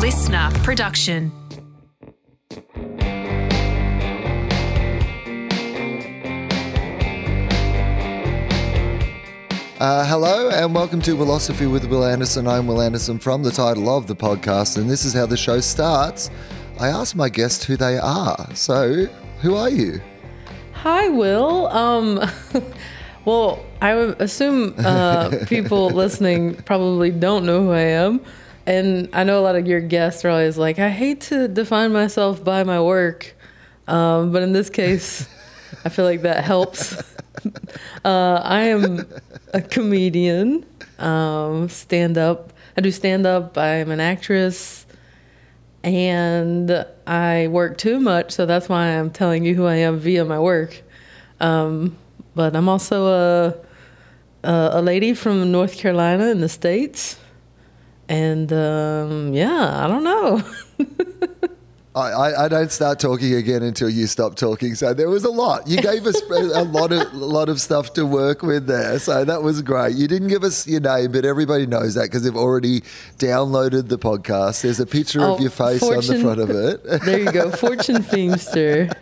listener production. Uh, hello and welcome to Wilosophy with Wil Anderson. I'm Wil Anderson from the title of the podcast, and this is how the show starts. I ask my guests who they are. So, who are you? Hi, Wil. Um, well, I would assume uh, people listening probably don't know who I am. And I know a lot of your guests are always like, I hate to define myself by my work. Um, but in this case, I feel like that helps. Uh, I am a comedian, um, stand up. I do stand up. I'm an actress. And I work too much. So that's why I'm telling you who I am via my work. Um, but I'm also a, a, a lady from North Carolina in the States. And um, yeah, I don't know. I, I, I don't start talking again until you stop talking. So there was a lot. You gave us a lot of a lot of stuff to work with there. So that was great. You didn't give us your name, but everybody knows that because they've already downloaded the podcast. There's a picture Oh, of your face Fortune- on the front of it. there you go, Fortune Feimster.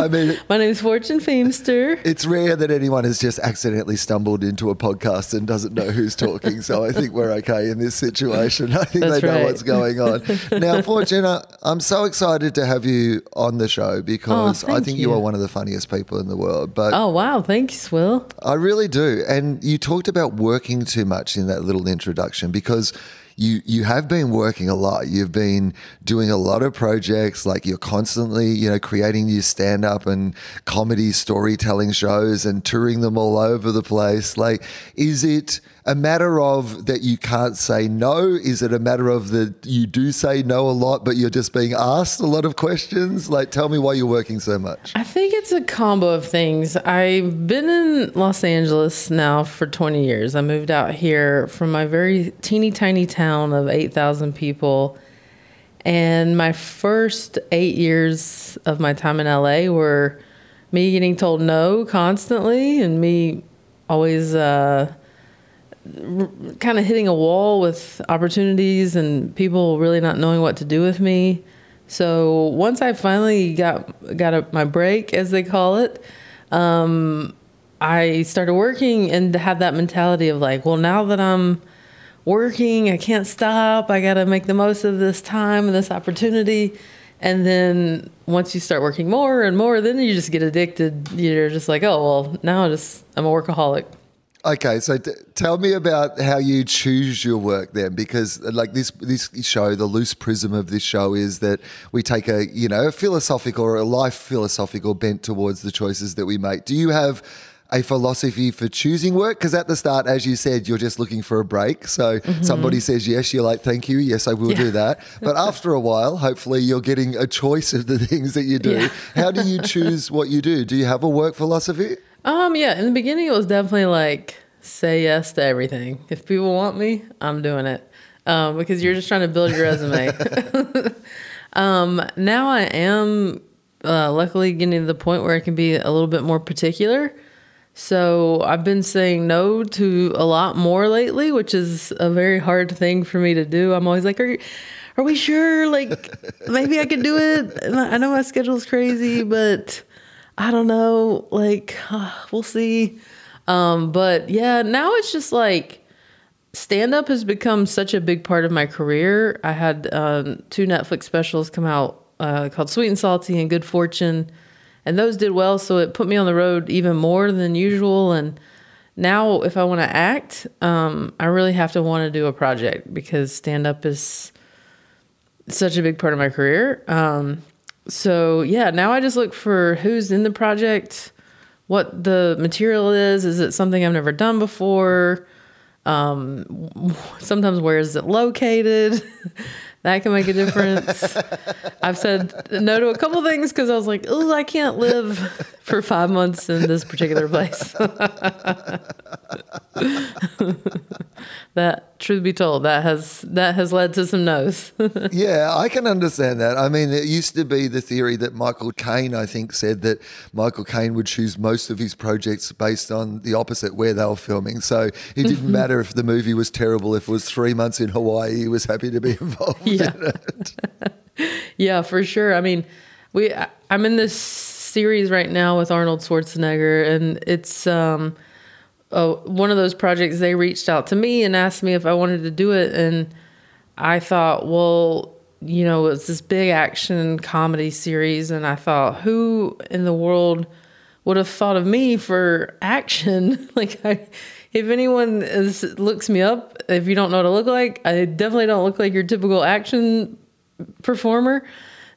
I mean, My name's Fortune Feimster. it's rare that anyone has just accidentally stumbled into a podcast and doesn't know who's talking. So I think we're okay in this situation. I think That's they know right. what's going on. Now, Fortuna, I'm so excited to have you on the show because Oh, I think you. you. are one of the funniest people in the world. But Oh wow, thanks, Wil. I really do. And you talked about working too much in that little introduction because you you have been working a lot. You've been doing a lot of projects like you're constantly, you know, creating new stand up and comedy storytelling shows and touring them all over the place. Like is it a matter of that you can't say no? Is it a matter of that you do say no a lot but you're just being asked a lot of questions? Like tell me why you're working so much. I think it's a combo of things. I've been in Los Angeles now for 20 years. I moved out here from my very teeny tiny town of 8,000 people. And my first eight years of my time in LA were me getting told no constantly and me always uh, kind of hitting a wall with opportunities and people really not knowing what to do with me. So once I finally got got a, my break, as they call it, um, I started working and had that mentality of like, well, now that I'm working, I can't stop. I got to make the most of this time and this opportunity. And then once you start working more and more, then you just get addicted. You're just like, oh well, now I just I'm a workaholic. Okay, so t- tell me about how you choose your work then, because like this this show, the loose prism of this show is that we take a you know a philosophical or a life philosophical bent towards the choices that we make. Do you have a philosophy for choosing work? Because at the start, as you said, you're just looking for a break. So somebody says yes, you're like, thank you, yes, I will do Mm-hmm. That. But after a while, hopefully, you're getting a choice of the things that you do. Yeah. How do you choose what you do? Do you have a work philosophy? Um, yeah, in the beginning, it was definitely like say yes to everything. If people want me, I'm doing it. Um, because you're just trying to build your resume. um, now I am uh, luckily getting to the point where I can be a little bit more particular. So I've been saying no to a lot more lately, which is a very hard thing for me to do. I'm always like, are you, are we sure? Like, maybe I can do it. I I know my schedule's crazy, but I don't know. Like, we'll see. Um, but yeah, now it's just like stand up has become such a big part of my career. I had um, two Netflix specials come out uh, called Sweet and Salty and Good Fortune, and those did well. So it put me on the road even more than usual. And now, if I want to act, um, I really have to want to do a project because stand up is such a big part of my career. Um, so yeah, now I just look for who's in the project, what the material is. Is it something I've never done before? Um, sometimes where is it located? that can make a difference. I've said no to a couple things because I was like, oh, I can't live for five months in this particular place. that, truth be told, that has that has led to some no's. yeah, I can understand that. I mean, it used to be the theory that Michael Caine, I think, said that Michael Caine would choose most of his projects based on the opposite where they were filming. So it didn't matter if the movie was terrible. If it was three months in Hawaii, he was happy to be involved Yeah. yeah, for sure. I mean, we I- I'm in this series right now with Arnold Schwarzenegger, and it's um, uh, one of those projects. They reached out to me and asked me if I wanted to do it, and I thought, well, you know, it's this big action comedy series, and I thought, who in the world would have thought of me for action? like, I, if anyone is, looks me up, if you don't know what I look like, I definitely don't look like your typical action performer.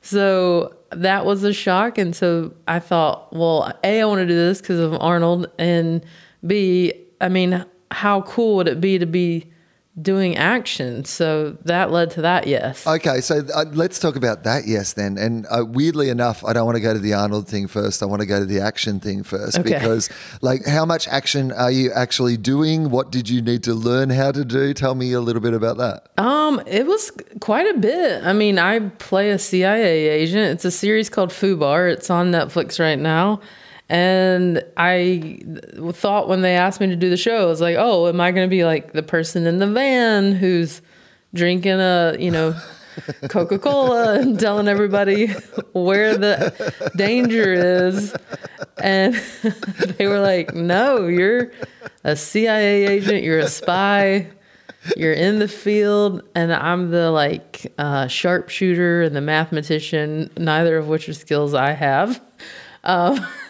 So that was a shock. And so I thought, well, A, I want to do this because of Arnold. And B, I mean, how cool would it be to be doing action? So that led to that, yes. Okay, so uh, let's talk about that, yes, then. And uh, weirdly enough, I don't want to go to the Arnold thing first. I want to go to the action thing first Okay. because, like, how much action are you actually doing? What did you need to learn how to do? Tell me a little bit about that. Um, it was quite a bit. I mean, I play a CIA agent. It's a series called Fubar. It's on Netflix right now. And I thought when they asked me to do the show, I was like, oh, am I going to be like the person in the van who's drinking a, you know, Coca Cola and telling everybody where the danger is? And they were like, no, you're a CIA agent, you're a spy you're in the field and i'm the like uh, sharpshooter and the mathematician neither of which are skills i have um,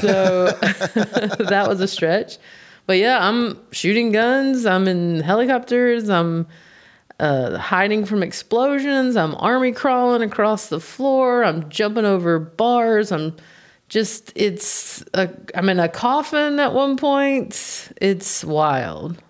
so that was a stretch. But yeah i'm shooting guns i'm in helicopters i'm uh, hiding from explosions i'm army crawling across the floor i'm jumping over bars i'm just it's a, i'm in a coffin at one point. It's wild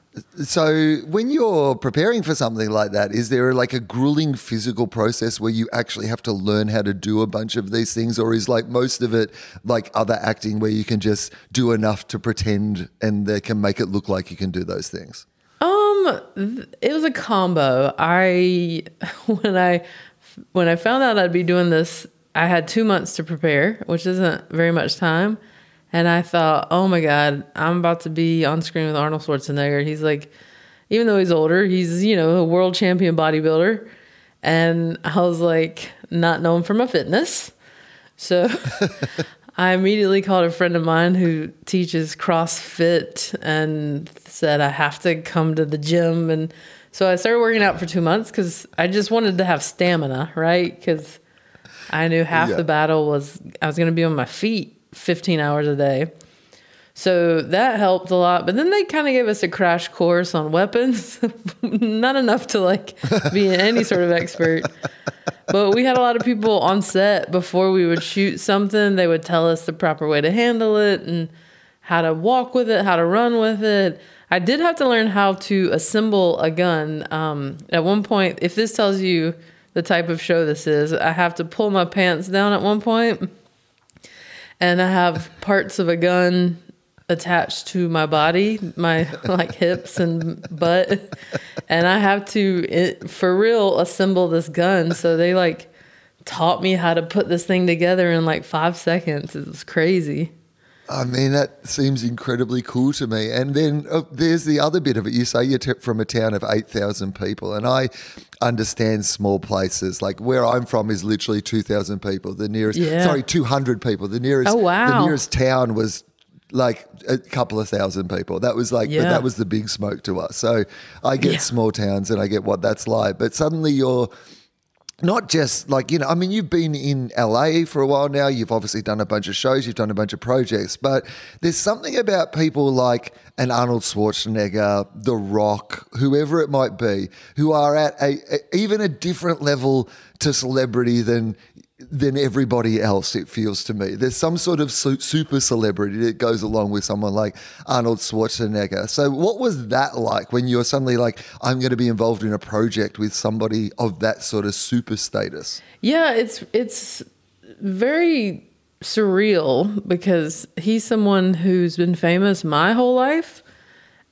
So, when you're preparing for something like that, is there like a grueling physical process where you actually have to learn how to do a bunch of these things, or is like most of it like other acting where you can just do enough to pretend and they can make it look like you can do those things? Um, it was a combo. I when I when I found out I'd be doing this, I had two months to prepare, which isn't very much time. And I thought, oh my god, I'm about to be on screen with Arnold Schwarzenegger. He's like, even though he's older, he's you know a world champion bodybuilder, and I was like, not known for my fitness, so. I immediately called a friend of mine who teaches CrossFit and said I have to come to the gym. And so I started working out for two months because I just wanted to have stamina, right? Because I knew half Yeah. the battle was I was going to be on my feet 15 hours a day. So that helped a lot. But then they kind of gave us a crash course on weapons. Not enough to like be any sort of expert. But we had a lot of people on set before we would shoot something. They would tell us the proper way to handle it and how to walk with it, how to run with it. I did have to learn how to assemble a gun. Um, at one point, if this tells you the type of show this is, I have to pull my pants down at one point and I have parts of a gun attached to my body, my like hips and butt, and I have to it, for real assemble this gun. So they like taught me how to put this thing together in like five seconds. It was crazy. I mean, that seems incredibly cool to me. And then uh, there's the other bit of it. You say you're t- from a town of 8,000 people, and I understand small places. Like where I'm from is literally 2,000 people. The nearest, Yeah. sorry, 200 people. The nearest, Oh, wow. the nearest town was like a couple of thousand people. That was like, Yeah. that was the big smoke to us. So I get Yeah. small towns and I get what that's like. But suddenly you're, not just like you know i mean you've been in la for a while now. You've obviously done a bunch of shows. You've done a bunch of projects. But there's something about people like an arnold schwarzenegger the rock whoever it might be who are at a, a even a different level to celebrity than than everybody else it feels to me. There's some sort of su- super celebrity that goes along with someone like arnold schwarzenegger. So what was that like when you're suddenly like i'm going to be involved in a project with somebody of that sort of super status Yeah, it's it's very surreal because he's someone who's been famous my whole life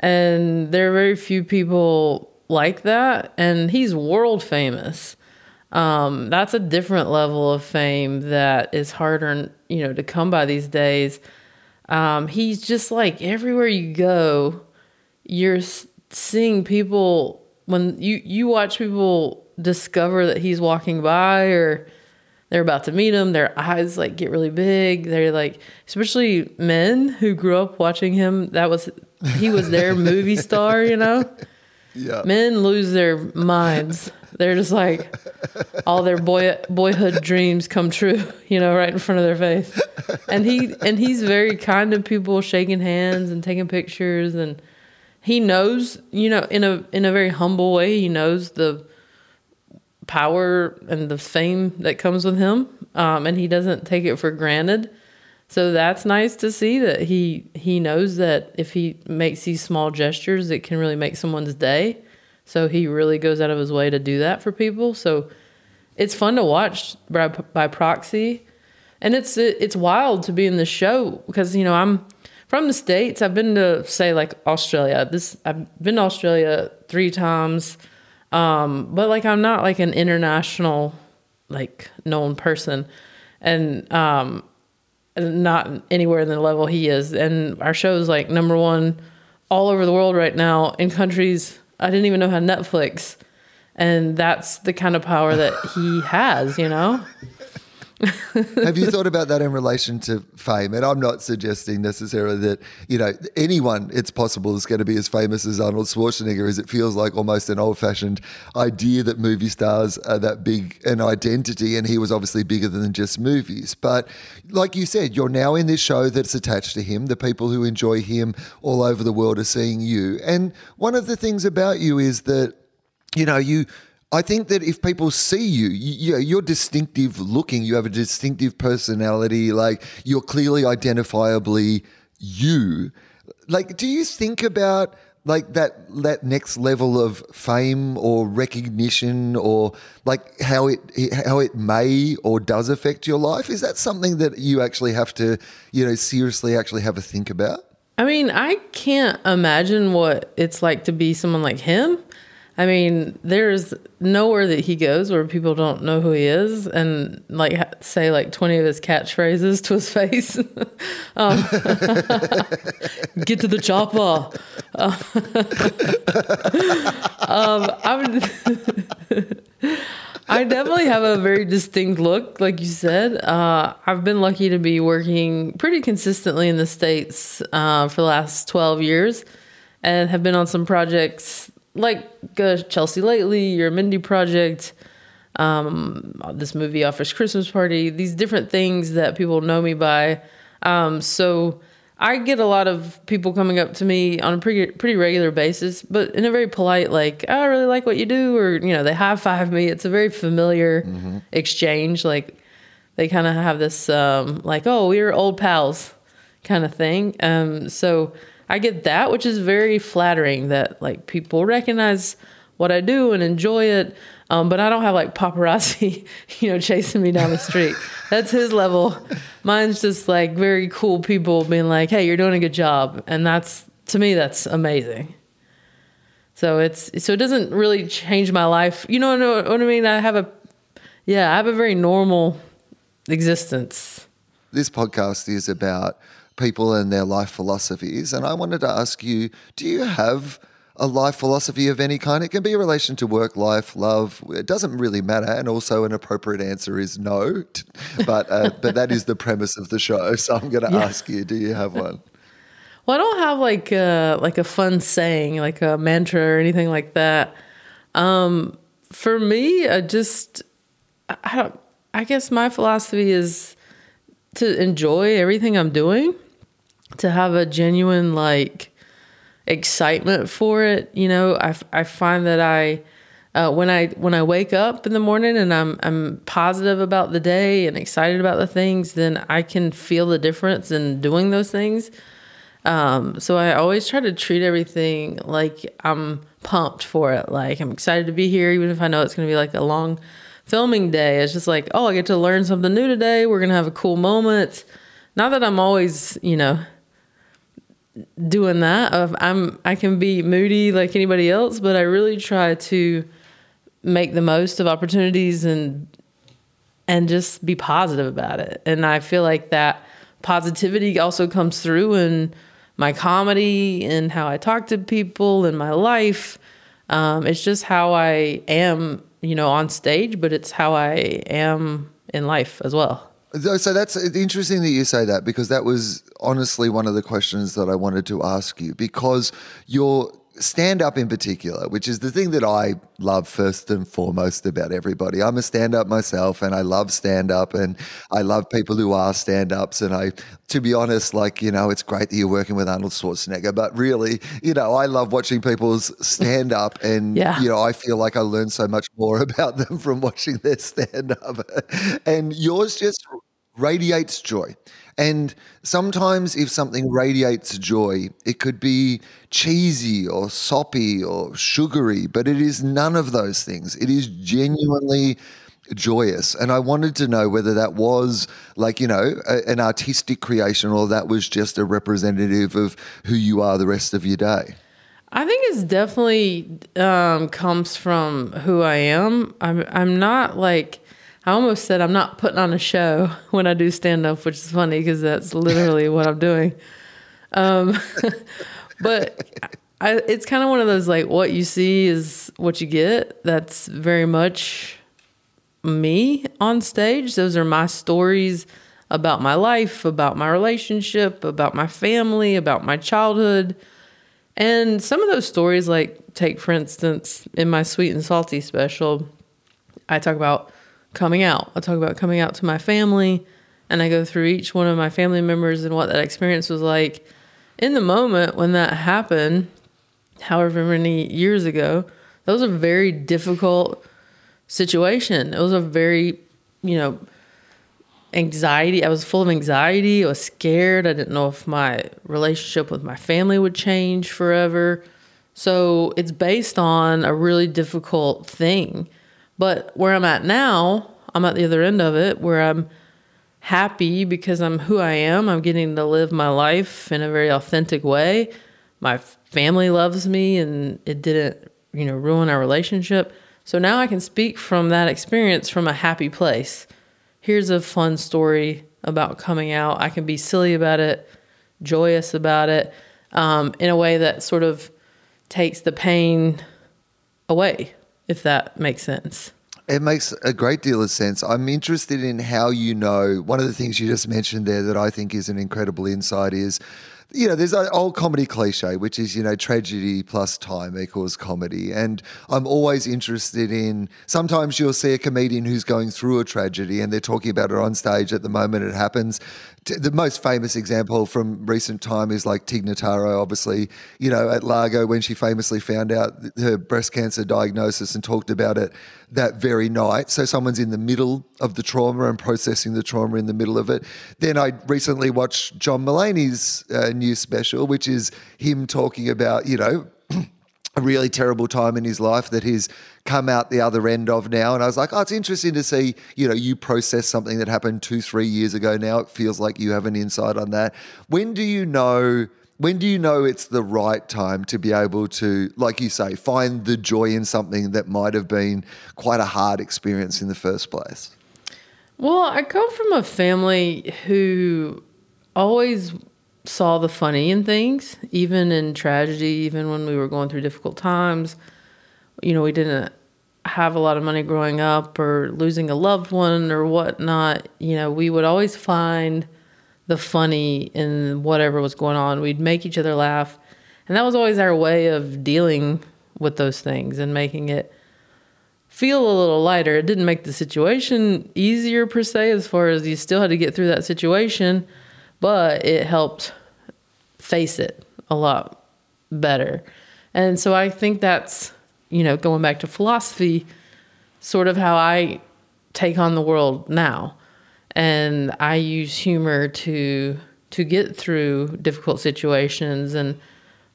and there are very few people like that and he's world famous um, that's a different level of fame that is harder you know to come by these days. Um, he's just like everywhere you go you're seeing people when you you watch people discover that he's walking by or they're about to meet him their eyes like get really big. They're like especially men who grew up watching him that was he was their movie star you know Yeah. men lose their minds. They're just like all their boy boyhood dreams come true you know right in front of their face. And he and he's very kind to people shaking hands and taking pictures. And he knows you know in a in a very humble way he knows the power and the fame that comes with him. Um, and he doesn't take it for granted so that's nice to see that he he knows that if he makes these small gestures it can really make someone's day. So he really goes out of his way to do that for people. So it's fun to watch by, by proxy. And it's it's wild to be in the show because you know I'm from the states. I've been to say like Australia. This I've been to Australia 3 times. Um, but like I'm not like an international like known person. And um not anywhere in the level he is. And our show is like number one all over the world right now in countries I didn't even know had Netflix. And that's the kind of power that he has you know Have you thought about that in relation to fame? And I'm not suggesting necessarily that, you know, anyone it's possible is going to be as famous as Arnold Schwarzenegger as it feels like almost an old fashioned idea that movie stars are that big an identity. And he was obviously bigger than just movies. But like you said, you're now in this show that's attached to him. The people who enjoy him all over the world are seeing you. And one of the things about you is that, you know, you I think that if people see you, you, you're distinctive looking, you have a distinctive personality, like you're clearly identifiably you. Like, do you think about like that that next level of fame or recognition or like how it how it may or does affect your life? Is that something that you actually have to, you know, seriously actually have a think about? I mean, I can't imagine what it's like to be someone like him. I mean, there's nowhere that he goes where people don't know who he is and like say like 20 of his catchphrases to his face. um, get to the chopper. um, I'm, I definitely have a very distinct look, like you said. Uh, I've been lucky to be working pretty consistently in the States uh, for the last 12 years and have been on some projects like uh, Chelsea Lately, your Mindy project, um, this movie Office Christmas Party, these different things that people know me by. Um, so I get a lot of people coming up to me on a pretty pretty regular basis, but in a very polite, like oh, I really like what you do, or you know, they high five me. It's a very familiar mm-hmm. exchange. Like they kind of have this um, like oh, we're old pals kind of thing. Um, so I get that, which is very flattering that like people recognize what I do and enjoy it. Um, but I don't have like paparazzi, you know, chasing me down the street. That's his level. Mine's just like very cool people being like, "Hey, you're doing a good job," and that's to me that's amazing. So it's so it doesn't really change my life. You know what I mean? I have a yeah, I have a very normal existence. This podcast is about people and their life philosophies. And I wanted to ask you do you have a life philosophy of any kind? It can be a relation to work, life, love. It doesn't really matter. And also, an appropriate answer is no. But, uh, but that is the premise of the show. So I'm going to yeah. ask you do you have one? Well, I don't have like a, like a fun saying, like a mantra or anything like that. Um, for me, I just, I don't, I guess my philosophy is to enjoy everything I'm doing to have a genuine like excitement for it. You know, I, I find that I uh, when I when I wake up in the morning and I'm I'm positive about the day and excited about the things, then I can feel the difference in doing those things. Um, so I always try to treat everything like I'm pumped for it. Like I'm excited to be here, even if I know it's going to be like a long filming day. It's just like, oh, I get to learn something new today. We're gonna have a cool moment. Not that I'm always, you know, doing that. of I'm I can be moody like anybody else, but I really try to make the most of opportunities and and just be positive about it. And I feel like that positivity also comes through in my comedy and how I talk to people in my life. Um, it's just how I am, you know, on stage, but it's how I am in life as well. So that's interesting that you say that because that was honestly one of the questions that I wanted to ask you because you're stand up in particular, which is the thing that I love first and foremost about everybody. I'm a stand up myself and I love stand up and I love people who are stand ups. And I, to be honest, like, you know, it's great that you're working with Arnold Schwarzenegger, but really, you know, I love watching people's stand up and, yeah. you know, I feel like I learn so much more about them from watching their stand up. and yours just radiates joy. And sometimes, if something radiates joy, it could be cheesy or soppy or sugary, but it is none of those things. It is genuinely joyous. And I wanted to know whether that was like, you know, a, an artistic creation or that was just a representative of who you are the rest of your day. I think it's definitely um, comes from who I am. I'm I'm not like I almost said I'm not putting on a show when I do stand up, which is funny because that's literally what I'm doing. Um, but I, it's kind of one of those like what you see is what you get. That's very much me on stage. Those are my stories about my life, about my relationship, about my family, about my childhood. And some of those stories, like take for instance, in my sweet and salty special, I talk about coming out. I talk about coming out to my family and I go through each one of my family members and what that experience was like. In the moment when that happened, however many years ago, that was a very difficult situation. It was a very, you know, anxiety. I was full of anxiety. I was scared. I didn't know if my relationship with my family would change forever. So it's based on a really difficult thing. But where I'm at now, I'm at the other end of it where I'm happy because I'm who I am. I'm getting to live my life in a very authentic way. My family loves me and it didn't, you know, ruin our relationship. So now I can speak from that experience from a happy place. Here's a fun story about coming out. I can be silly about it, joyous about it, um, in a way that sort of takes the pain away if that makes sense. It makes a great deal of sense. I'm interested in how you know. One of the things you just mentioned there that I think is an incredible insight is you know, there's an old comedy cliche, which is, you know, tragedy plus time equals comedy. And I'm always interested in sometimes you'll see a comedian who's going through a tragedy and they're talking about it on stage at the moment it happens. The most famous example from recent time is like Tig Notaro, obviously, you know, at Largo when she famously found out her breast cancer diagnosis and talked about it that very night. So someone's in the middle of the trauma and processing the trauma in the middle of it. Then I recently watched John Mulaney's uh, new special, which is him talking about, you know, a really terrible time in his life that he's come out the other end of now. And I was like, oh, it's interesting to see, you know, you process something that happened two, three years ago now. It feels like you have an insight on that. When do you know? When do you know it's the right time to be able to, like you say, find the joy in something that might have been quite a hard experience in the first place? Well, I come from a family who always saw the funny in things, even in tragedy, even when we were going through difficult times. You know, we didn't have a lot of money growing up or losing a loved one or whatnot. You know, we would always find the funny in whatever was going on. We'd make each other laugh. And that was always our way of dealing with those things and making it feel a little lighter. It didn't make the situation easier per se, as far as you still had to get through that situation but it helped face it a lot better. And so I think that's, you know, going back to philosophy, sort of how I take on the world now. And I use humor to to get through difficult situations and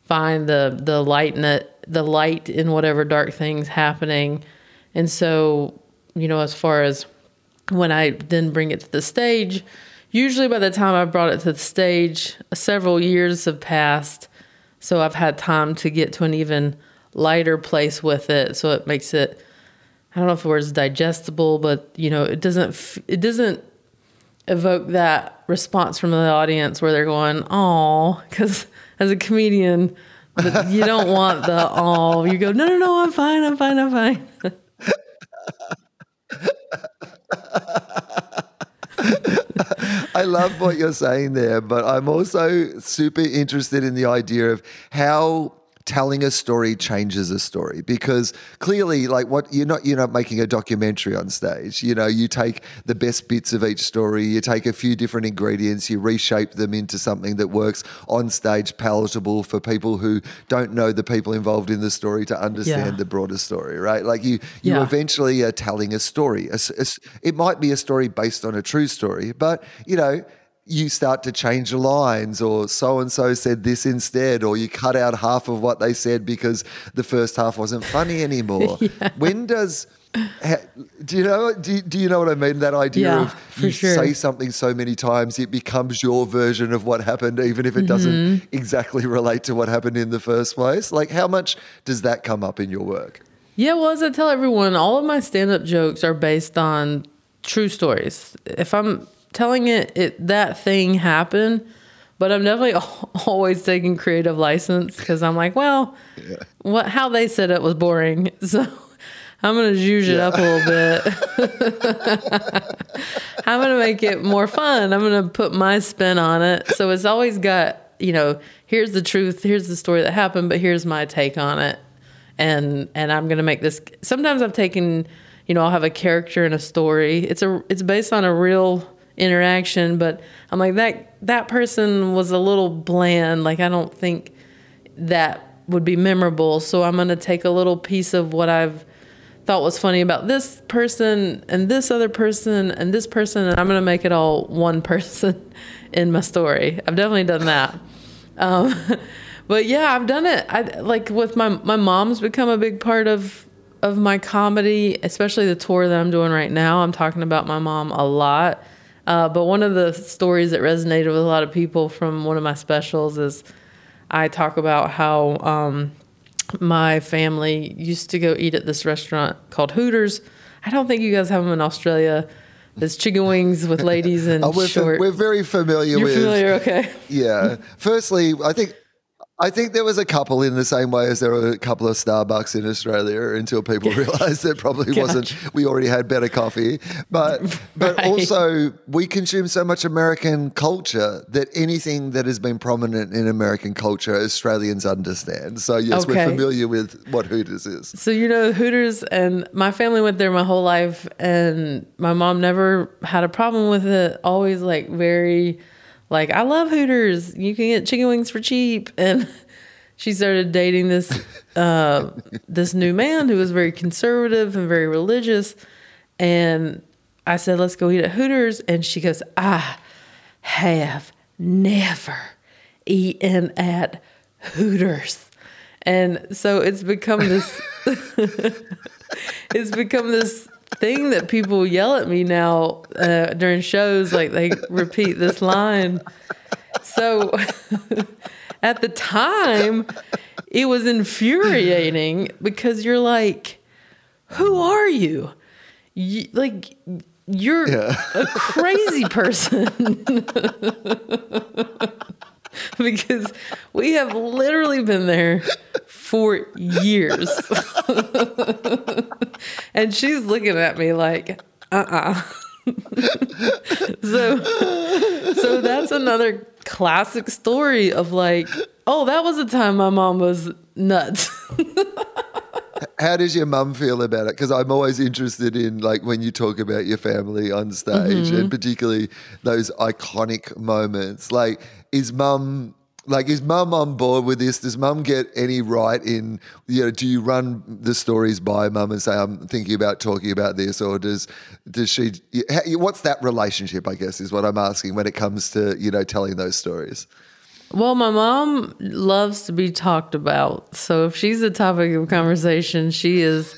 find the the light in it, the light in whatever dark things happening. And so, you know, as far as when I then bring it to the stage, usually by the time I brought it to the stage, several years have passed. So I've had time to get to an even lighter place with it. So it makes it, I don't know if the word is digestible, but you know, it doesn't, it doesn't evoke that response from the audience where they're going, oh, because as a comedian, you don't want the oh. You go, no, no, no, I'm fine, I'm fine, I'm fine. I love what you're saying there, but I'm also super interested in the idea of how telling a story changes a story because clearly like what you're not you're not making a documentary on stage you know you take the best bits of each story you take a few different ingredients you reshape them into something that works on stage palatable for people who don't know the people involved in the story to understand Yeah. the broader story right like you you Yeah. eventually are telling a story A s- a s- it might be a story based on a true story but you know you start to change the lines, or so and so said this instead, or you cut out half of what they said because the first half wasn't funny anymore. When does do you know do you, do you know what I mean? That idea Yeah, of you sure. say something so many times it becomes your version of what happened, even if it doesn't Mm-hmm. exactly relate to what happened in the first place. Like, how much does that come up in your work? Yeah, well, as I tell everyone, all of my stand up jokes are based on true stories. If I'm telling it, it that thing happened, but I'm definitely always taking creative license because I'm like, well, what how they said it was boring, so I'm gonna zhuzh it up a little bit. I'm gonna make it more fun. I'm gonna put my spin on it. So it's always got, you know, here's the truth, here's the story that happened, but here's my take on it. And and I'm gonna make this sometimes I've taken, you know, I'll have a character in a story. It's a it's based on a real interaction, but I'm like that that person was a little bland. Like I don't think that would be memorable. So I'm gonna take a little piece of what I've thought was funny about this person and this other person and this person, and I'm gonna make it all one person in my story. I've definitely done that. Um, but yeah, I've done it. I like with my my mom's become a big part of of my comedy, especially the tour that I'm doing right now. I'm talking about my mom a lot. Uh, but one of the stories that resonated with a lot of people from one of my specials is I talk about how um, my family used to go eat at this restaurant called Hooters. I don't think you guys have them in Australia. It's chicken wings with ladies Oh, we're, fa- short. we're very familiar You're with familiar, okay? Yeah. Firstly, I think I think there was a couple in the same way as there were a couple of Starbucks in Australia until people realised there probably wasn't. We already had better coffee, but but also we consume so much American culture that anything that has been prominent in American culture, Australians understand. So yes, we're familiar with what Hooters is. So you know Hooters, and my family went there my whole life, and my mom never had a problem with it. Always like very, like I love Hooters. You can get chicken wings for cheap, and she started dating this uh, this new man who was very conservative and very religious, and I said, "Let's go eat at Hooters," and she goes, "I have never eaten at Hooters." And so it's become this it's become this thing that people yell at me now uh, during shows like they repeat this line. So at the time it was infuriating because you're like who are you? you like you're Yeah. a crazy person. because we have literally been there for years. and she's looking at me like, uh-uh. so so that's another classic story of like, oh, that was the time my mom was nuts. How does your mum feel about it? Because I'm always interested in like when you talk about your family on stage, Mm-hmm. and particularly those iconic moments. Like, is mum like is mum on board with this? Does mum get any right in? You know, do you run the stories by mum and say I'm thinking about talking about this, or does does she? What's that relationship? I guess is what I'm asking when it comes to you know telling those stories. Well, my mom loves to be talked about. So if she's a topic of conversation, she is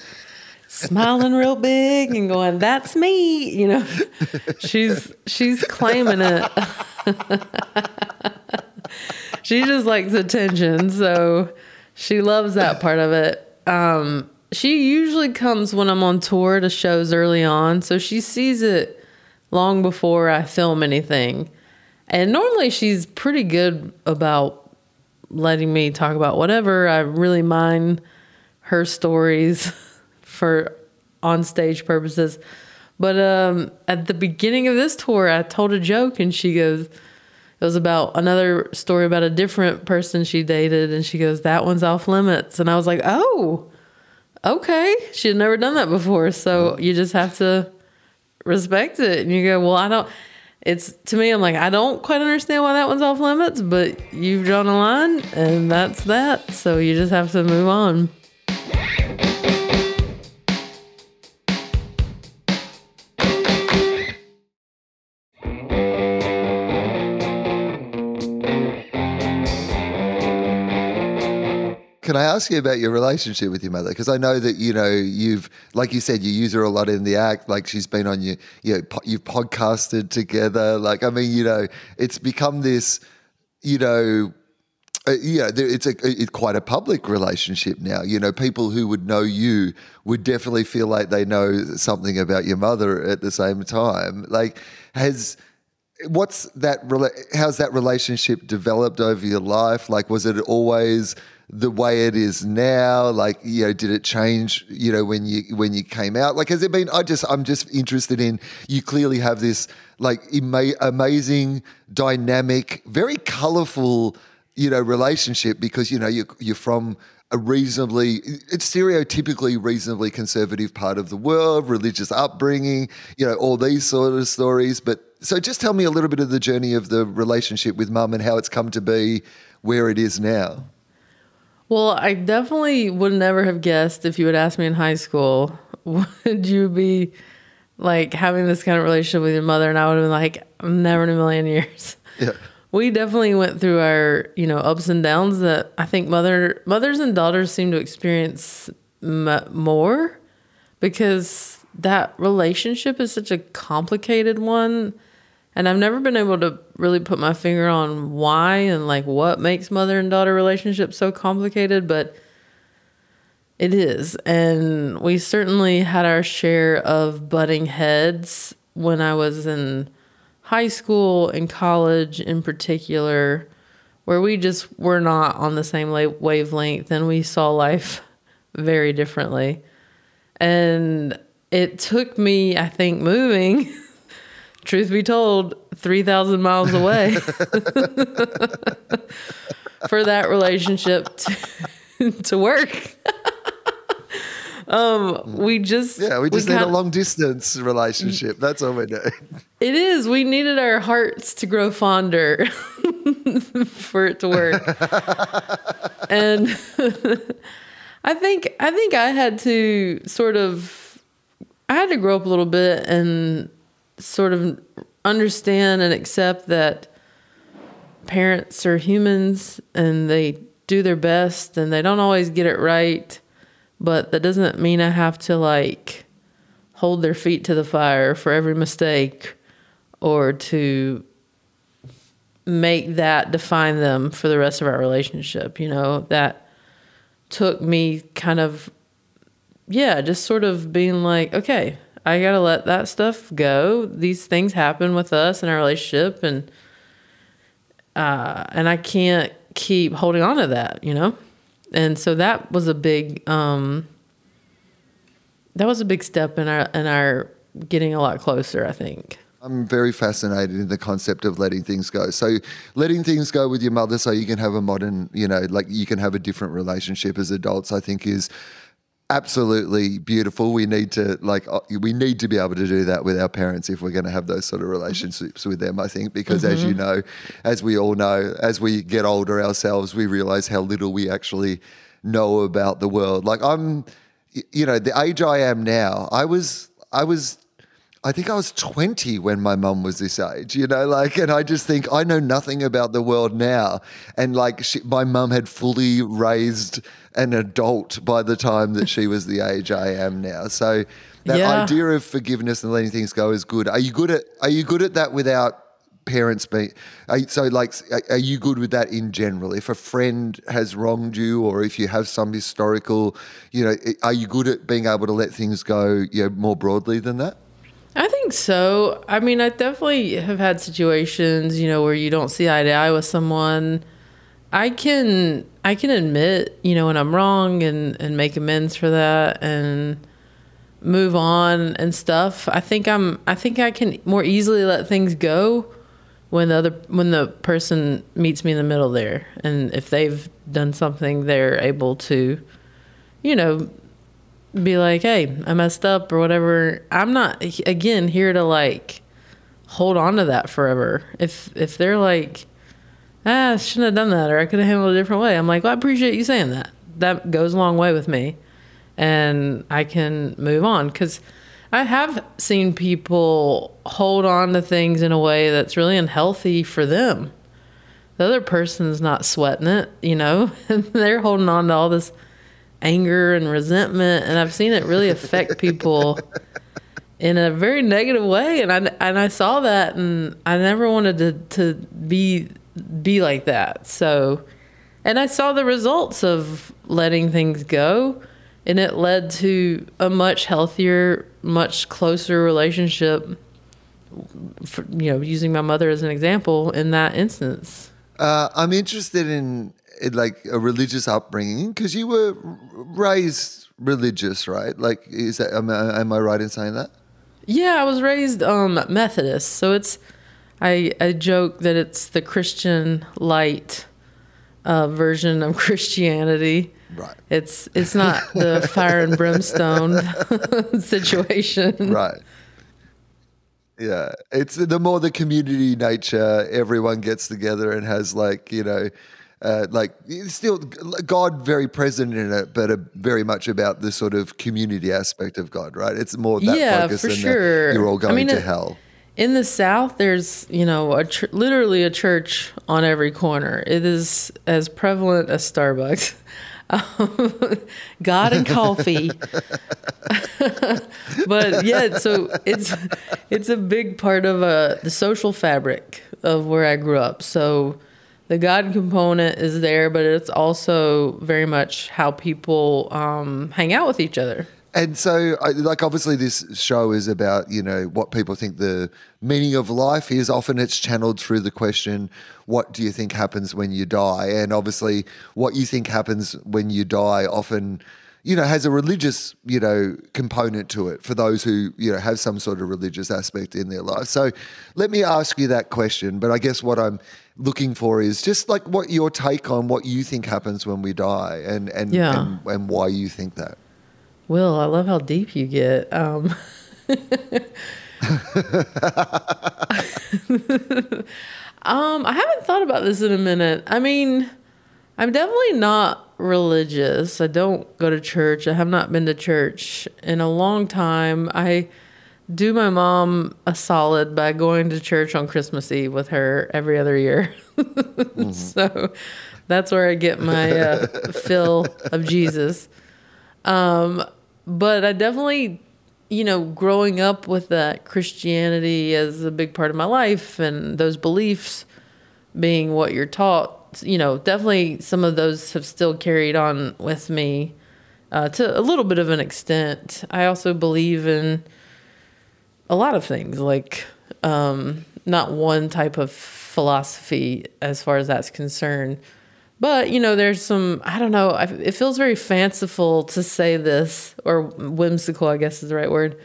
smiling real big and going, "That's me," you know. she's she's claiming it. she just likes attention, so she loves that part of it. Um, she usually comes when I'm on tour to shows early on, so she sees it long before I film anything. And normally she's pretty good about letting me talk about whatever. I really mind her stories for on stage purposes. But um, at the beginning of this tour, I told a joke and she goes, it was about another story about a different person she dated. And she goes, that one's off limits. And I was like, oh, okay. She had never done that before. So you just have to respect it. And you go, well, I don't, it's to me, I'm like, I don't quite understand why that one's off limits, but you've drawn a line and that's that. So you just have to move on. Can I ask you about your relationship with your mother? Because I know that you know you've, like you said, you use her a lot in the act. Like she's been on you, you know, po- you've podcasted together. Like I mean, you know, it's become this, you know, uh, yeah, it's a it's quite a public relationship now. You know, people who would know you would definitely feel like they know something about your mother at the same time. Like, has what's that? How's that relationship developed over your life? Like, was it always the way it is now? Like, you know, did it change? You know, when you when you came out, like, has it been? I just I'm just interested in. You clearly have this like ama- amazing, dynamic, very colorful you know relationship because you know you you're from a reasonably it's stereotypically reasonably conservative part of the world religious upbringing you know all these sort of stories but so just tell me a little bit of the journey of the relationship with mum and how it's come to be where it is now Well, I definitely would never have guessed if you had asked me in high school, would you be like having this kind of relationship with your mother? And I would have been like, never in a million years. yeah We definitely went through our, you know, ups and downs that I think mother mothers and daughters seem to experience m- more because that relationship is such a complicated one and I've never been able to really put my finger on why and like what makes mother and daughter relationships so complicated, but it is. And we certainly had our share of butting heads when I was in high school and college in particular, where we just were not on the same wavelength and we saw life very differently. And it took me, I think, moving, truth be told, 3,000 miles away for that relationship to, to work. um, we just, yeah we just need kinda- a long distance relationship that's all we need It is. We needed our hearts to grow fonder for it to work. and I think I think I had to sort of I had to grow up a little bit and sort of understand and accept that parents are humans and they do their best and they don't always get it right, but that doesn't mean I have to like hold their feet to the fire for every mistake or to make that define them for the rest of our relationship. You know, that took me kind of, yeah, just sort of being like, okay, I got to let that stuff go. These things happen with us in our relationship, and uh, and I can't keep holding on to that, you know. And so that was a big, um, that was a big step in our in our getting a lot closer. I think. I'm very fascinated in the concept of letting things go. So, letting things go with your mother so you can have a modern, you know, like you can have a different relationship as adults, I think is absolutely beautiful. We need to like uh, we need to be able to do that with our parents if we're going to have those sort of relationships with them, I think, because as you know, as we all know, as we get older ourselves, we realize how little we actually know about the world. Like I'm you know, the age I am now, I was I was I think I was 20 when my mum was this age, you know, like, and I just think I know nothing about the world now. And like, she, my mum had fully raised an adult by the time that she was the age I am now. So that Yeah. idea of forgiveness and letting things go is good. Are you good at, are you good at that without parents being, you- so like, are- are you good with that in general? If a friend has wronged you or if you have some historical, you know, are you good at being able to let things go, you know, more broadly than that? I think so. I mean, I definitely have had situations, you know, where you don't see eye to eye with someone. I can I can admit, you know, when I'm wrong and and make amends for that and move on and stuff. I think I'm I think I can more easily let things go when the other when the person meets me in the middle there and if they've done something they're able to you know be like, hey, I messed up or whatever. I'm not again here to like hold on to that forever. If if they're like, ah, I shouldn't have done that or I could have handled it a different way. I'm like, well, I appreciate you saying that. That goes a long way with me, and I can move on because I have seen people hold on to things in a way that's really unhealthy for them. The other person's not sweating it, you know, and they're holding on to all this anger and resentment and I've seen it really affect people in a very negative way and I and I saw that and I never wanted to to be be like that. So and I saw the results of letting things go and it led to a much healthier, much closer relationship for, you know, using my mother as an example in that instance. Uh, I'm interested in, in like a religious upbringing because you were raised religious, right? Like, is that am I, am I right in saying that? Yeah, I was raised um, Methodist, so it's I I joke that it's the Christian light uh, version of Christianity. Right. It's it's not the fire and brimstone situation. Right. Yeah, it's the more the community nature. Everyone gets together and has like you know, uh, like still God very present in it, but very much about the sort of community aspect of God, right? It's more that Yeah, focus for than the, sure. you're all I going mean, to it- hell. In the South, there's you know a ch- literally a church on every corner. It is as prevalent as Starbucks. Um, God and coffee. but yeah, so it's it's a big part of uh, the social fabric of where I grew up. So the God component is there, but it's also very much how people um, hang out with each other. And so, like, obviously, this show is about you know what people think the meaning of life is. Often, it's channeled through the question, "What do you think happens when you die?" And obviously, what you think happens when you die often, you know, has a religious you know component to it for those who you know have some sort of religious aspect in their life. So, let me ask you that question. But I guess what I'm looking for is just like what your take on what you think happens when we die, and and Yeah. and, and why you think that. Will, I love how deep you get. Um, um, I haven't thought about this in a minute. I mean, I'm definitely not religious. I don't go to church. I have not been to church in a long time. I do my mom a solid by going to church on Christmas Eve with her every other year. so that's where I get my uh, fill of Jesus. Um, but I definitely, you know, growing up with that Christianity as a big part of my life and those beliefs being what you're taught, you know, definitely some of those have still carried on with me uh, to a little bit of an extent. I also believe in a lot of things, like um, not one type of philosophy as far as that's concerned. But, you know, there's some, I don't know, it feels very fanciful to say this, or whimsical, I guess is the right word.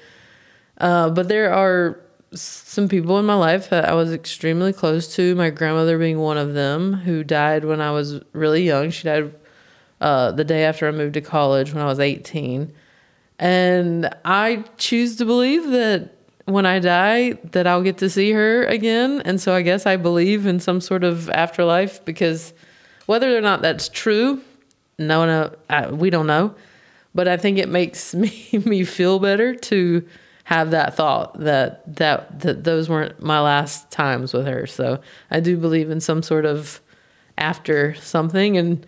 Uh, but there are some people in my life that I was extremely close to, my grandmother being one of them, who died when I was really young. She died uh, the day after I moved to college when I was 18. And I choose to believe that when I die that I'll get to see her again. And so I guess I believe in some sort of afterlife because whether or not that's true, no uh, I, we don't know. But I think it makes me me feel better to have that thought that that that those weren't my last times with her. So I do believe in some sort of after something, and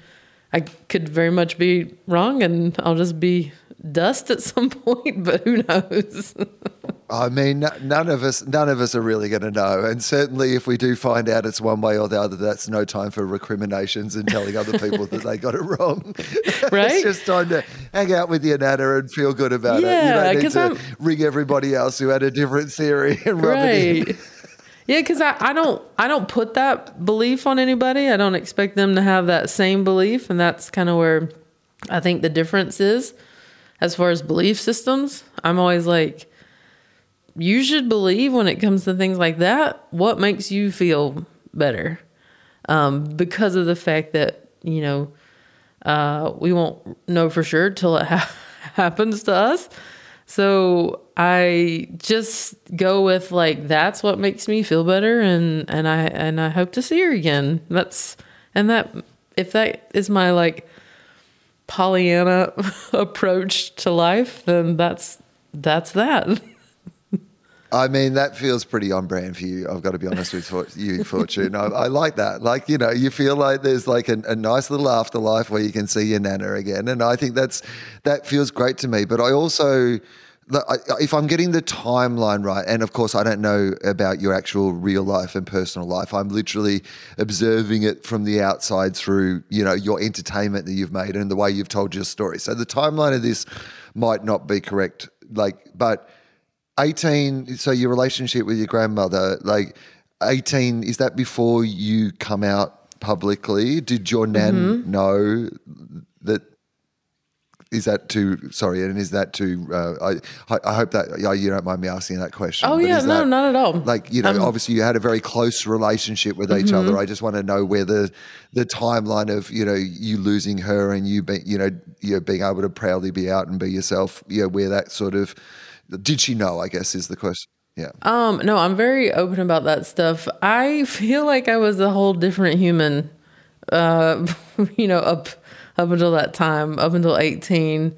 I could very much be wrong, and I'll just be dust at some point. But who knows? I mean, none of us, none of us are really going to know. And certainly, if we do find out it's one way or the other, that's no time for recriminations and telling other people that they got it wrong. Right? it's just time to hang out with your nana and feel good about Yeah, it. You don't need I'm- to ring everybody else who had a different theory and rub it in. right yeah because I, I don't i don't put that belief on anybody i don't expect them to have that same belief and that's kind of where i think the difference is as far as belief systems i'm always like you should believe when it comes to things like that what makes you feel better um, because of the fact that you know uh, we won't know for sure till it ha- happens to us so I just go with like that's what makes me feel better and and I and I hope to see her again. That's and that if that is my like Pollyanna approach to life, then that's that's that. I mean, that feels pretty on brand for you. I've got to be honest with you, Fortune. I, I like that. Like, you know, you feel like there's like a, a nice little afterlife where you can see your nana again, and I think that's that feels great to me. But I also, if I'm getting the timeline right, and of course I don't know about your actual real life and personal life, I'm literally observing it from the outside through you know your entertainment that you've made and the way you've told your story. So the timeline of this might not be correct. Like, but 18 so your relationship with your grandmother like 18 is that before you come out publicly did your nan Mm-hmm. know that is that too sorry and is that too uh, I, I hope that yeah, you don't mind me asking that question Oh yeah, no, that- not at all. like you know Um, obviously you had a very close relationship with each Mm-hmm. other i just want to know where the the timeline of you know you losing her and you be, you know you being able to proudly be out and be yourself you know where that sort of did she know i guess is the question yeah Um, no, I'm very open about that stuff. I feel like I was a whole different human, uh, you know, up up until that time, up until 18.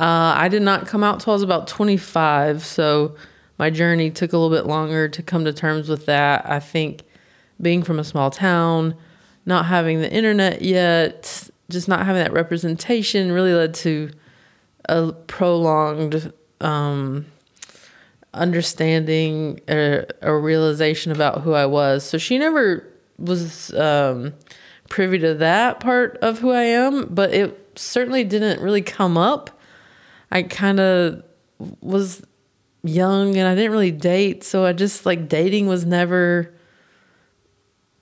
Uh, I did not come out till I was about 25, so my journey took a little bit longer to come to terms with that. I think being from a small town, not having the internet yet, just not having that representation really led to a prolonged um, understanding a, a realization about who I was. So she never was um, privy to that part of who I am, but it certainly didn't really come up. I kind of was young and I didn't really date, so I just like dating was never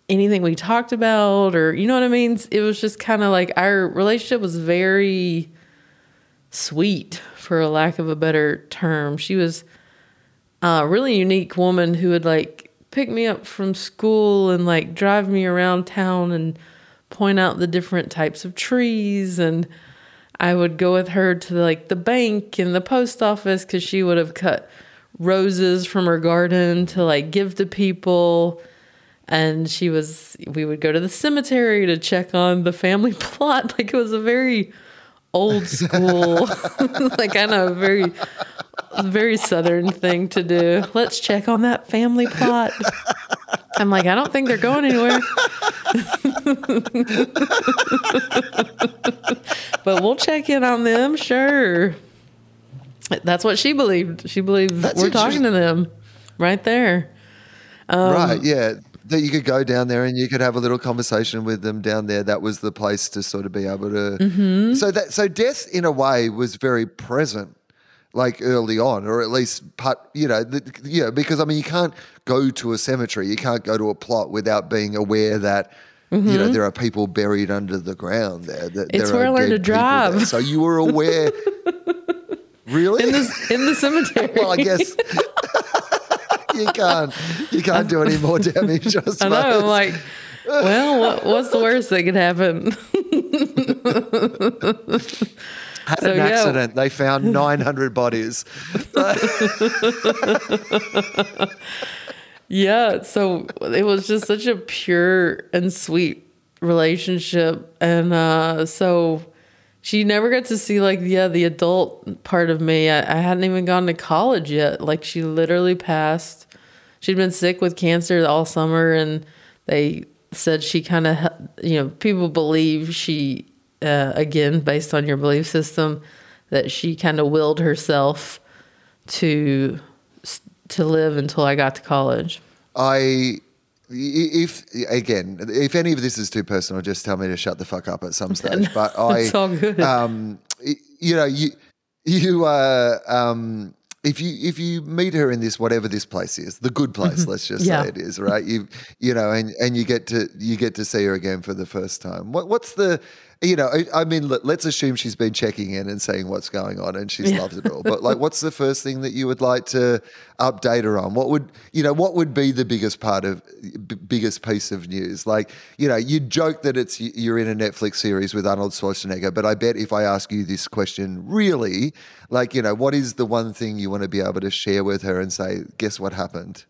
anything we talked about or you know what I mean? It was just kind of like our relationship was very sweet for lack of a better term. She was a really unique woman who would like pick me up from school and like drive me around town and point out the different types of trees. And I would go with her to like the bank and the post office cuz she would have cut roses from her garden to like give to people. And she was we would go to the cemetery to check on the family plot. Like it was a very old school like I know very very southern thing to do. Let's check on that family plot. I'm like i don't think they're going anywhere. But we'll check in on them sure. That's what she believed. She believed That's we're talking to them right there. Um, right yeah that you could go down there and you could have a little conversation with them down there that was the place to sort of be able to Mm-hmm. so that so death in a way was very present like early on or at least part you know the, you know because i mean you can't go to a cemetery you can't go to a plot without being aware that you know there are people buried under the ground there that Mm-hmm. It's there where are I learned dead to there. drive. so you were aware really in the, in the cemetery well i guess you can't you can't do any more damage I, I know. I'm like, well, what, what's the worst that could happen? had So, an yeah. accident. They found 900 bodies. Yeah, so it was just such a pure and sweet relationship, and uh, so she never got to see like yeah the adult part of me. I, I hadn't even gone to college yet. Like she literally passed. She'd been sick with cancer all summer, and they said she kind of you know people believe she uh, again based on your belief system that she kind of willed herself to to live until I got to college. I if again, if any of this is too personal, just tell me to shut the fuck up at some stage. But I, it's all good. Um, you know, you you uh, um, if you if you meet her in this whatever this place is, the good place, mm-hmm. let's just Yeah. say it is, right? You you know, and and you get to you get to see her again for the first time. What what's the you know, I, I mean, let, let's assume she's been checking in and seeing what's going on, and she's loved it all. But like, what's the first thing that you would like to update her on? What would you know? What would be the biggest part of b- biggest piece of news? Like, you know, you joke that it's you're in a Netflix series with Arnold Schwarzenegger, but I bet if I ask you this question, really, like, you know, what is the one thing you want to be able to share with her and say, guess what happened?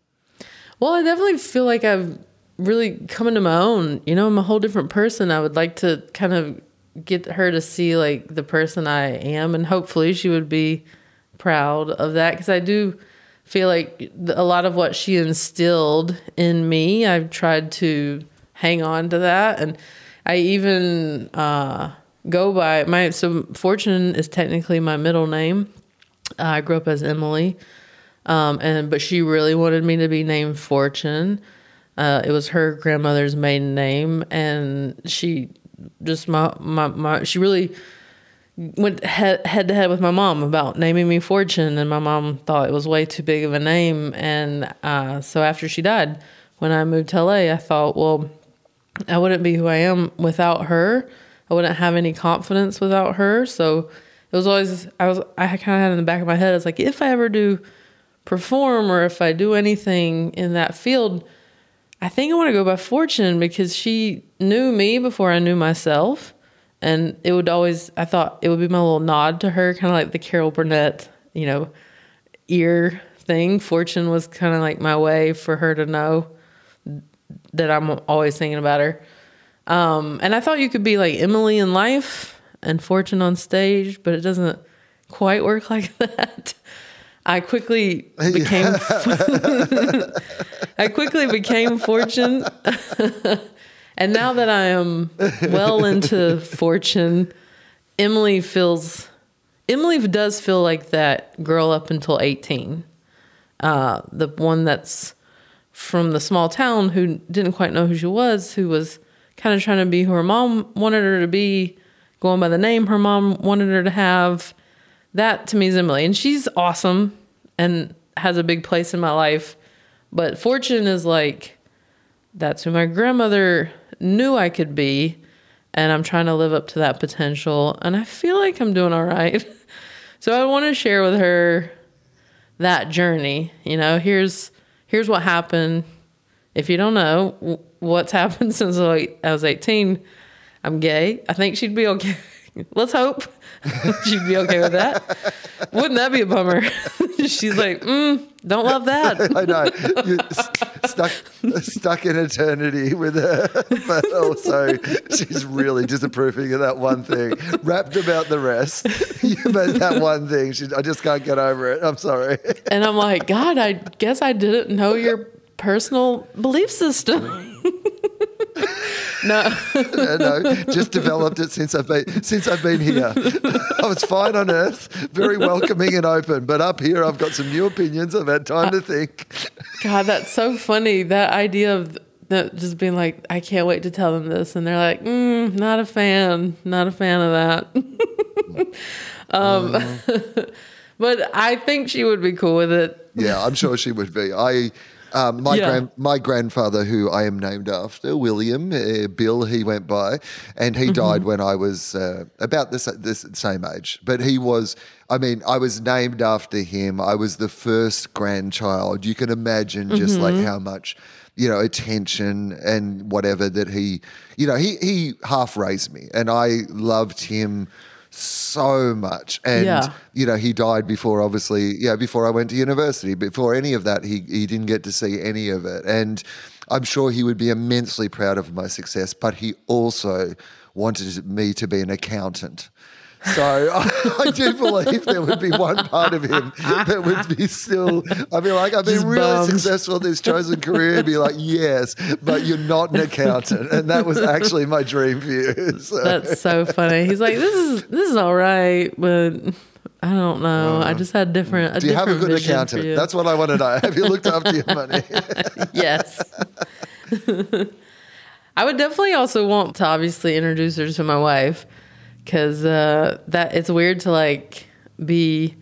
Well, I definitely feel like I've really come into my own. You know, I'm a whole different person. I would like to kind of get her to see like the person I am, and hopefully she would be proud of that because I do feel like a lot of what she instilled in me, I've tried to hang on to that, and I even uh, go by my so Fortune is technically my middle name. Uh, I grew up as Emily. Um, and but she really wanted me to be named Fortune. Uh, it was her grandmother's maiden name, and she just my my, my she really went head, head to head with my mom about naming me Fortune, and my mom thought it was way too big of a name. And uh, so after she died, when I moved to LA, I thought, well, I wouldn't be who I am without her. I wouldn't have any confidence without her. So it was always I was I kind of had in the back of my head. It's like if I ever do perform or if I do anything in that field, I think I want to go by Fortune because she knew me before I knew myself. And it would always, I thought it would be my little nod to her, kind of like the Carol Burnett, you know, ear thing. Fortune was kind of like my way for her to know that I'm always thinking about her. Um, and I thought you could be like Emily in life and Fortune on stage, but it doesn't quite work like that. I quickly became I quickly became Fortune. and now that I am well into Fortune, Emily feels Emily does feel like that girl up until 18. Uh, the one that's from the small town who didn't quite know who she was, who was kind of trying to be who her mom wanted her to be, going by the name her mom wanted her to have. That to me is Emily. And she's awesome and has a big place in my life. But Fortune is like, that's who my grandmother knew I could be. And I'm trying to live up to that potential. And I feel like I'm doing all right. so I want to share with her that journey. You know, here's here's what happened. If you don't know what's happened since I was 18, I'm gay. I think she'd be okay. Let's hope she'd be okay with that. Wouldn't that be a bummer? She's like, mm, don't love that. I know you're s- stuck stuck in eternity with her, but also she's really disapproving of that one thing. Wrapped about the rest, you made that one thing. She, I just can't get over it. I'm sorry. And I'm like, God, I guess I didn't know your personal belief system. no, no, no, just developed it since I've been since I've been here. I was fine on Earth, very welcoming and open, but up here I've got some new opinions. I've had time to think. God, that's so funny. That idea of that just being like, I can't wait to tell them this, and they're like, mm, not a fan, not a fan of that. um, but I think she would be cool with it. Yeah, I'm sure she would be. I. Um, my Yeah. grand, my grandfather, who I am named after, William uh, Bill, he went by, and he died when I was uh, about this this same age. But he was, I mean, I was named after him. I was the first grandchild. You can imagine just like how much, you know, attention and whatever that he, you know, he he half raised me, and I loved him so much. And Yeah. you know, he died before, obviously, yeah, before I went to university. Before any of that, he, he didn't get to see any of it. And I'm sure he would be immensely proud of my success, but he also wanted me to be an accountant. So I, I do believe there would be one part of him that would be still. I'd be like, I've been Just really bummed. successful in this chosen career. I'd be like, yes, but you're not an accountant, and that was actually my dream for you. So. That's so funny. He's like, this is this is all right, but I don't know. I uh-huh. just had different. A do you have a good accountant? That's what I want to know. Have you looked after your money? yes. I would definitely also want to obviously introduce her to my wife because uh, that it's weird to like be,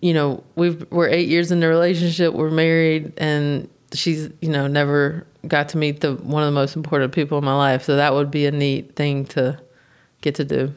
you know, we've we're eight years in the relationship, we're married, and she's you know never got to meet the one of the most important people in my life. So that would be a neat thing to get to do.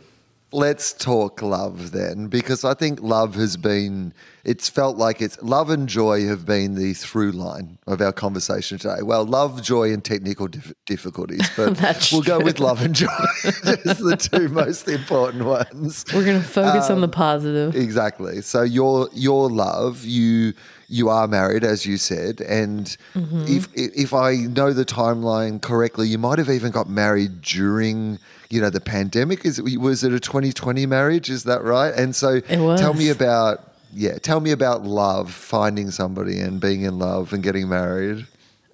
Let's talk love then, because I think love has been, it's felt like it's love and joy have been the through line of our conversation today. Well, love, joy, and technical dif- difficulties, but we'll go with love and joy as the two most important ones. We're gonna focus on the positive. Exactly. So your your love, you you are married, as you said, and Mm-hmm. if if I know the timeline correctly, you might have even got married during you know the pandemic. Is it, was it a 2020 marriage? Is that right? And so It was. tell me about yeah, tell me about love, finding somebody and being in love and getting married.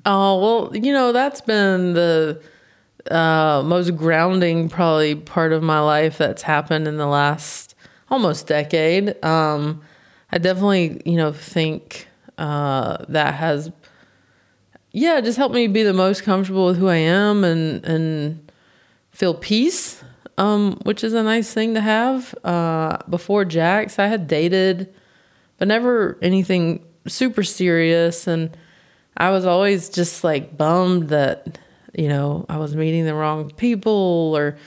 Oh well, you know that's been the uh, most grounding probably part of my life that's happened in the last almost decade. Um, I definitely you know think uh, that has yeah just helped me be the most comfortable with who I am and and feel peace, um, which is a nice thing to have. Uh, before Jax, I had dated, but never anything super serious. And I was always just like bummed that, you know, I was meeting the wrong people or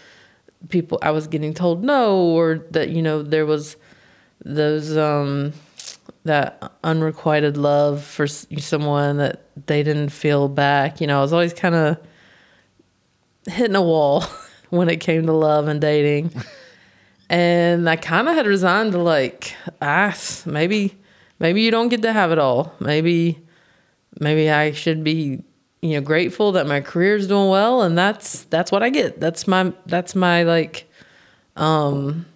people, I was getting told no, or that, you know, there was those, um, that unrequited love for someone that they didn't feel back. You know, I was always kind of hitting a wall when it came to love and dating. and I kind of had resigned to like, ah, maybe, maybe you don't get to have it all. Maybe, maybe I should be, you know, grateful that my career is doing well, and that's that's what I get. That's my that's my like, um,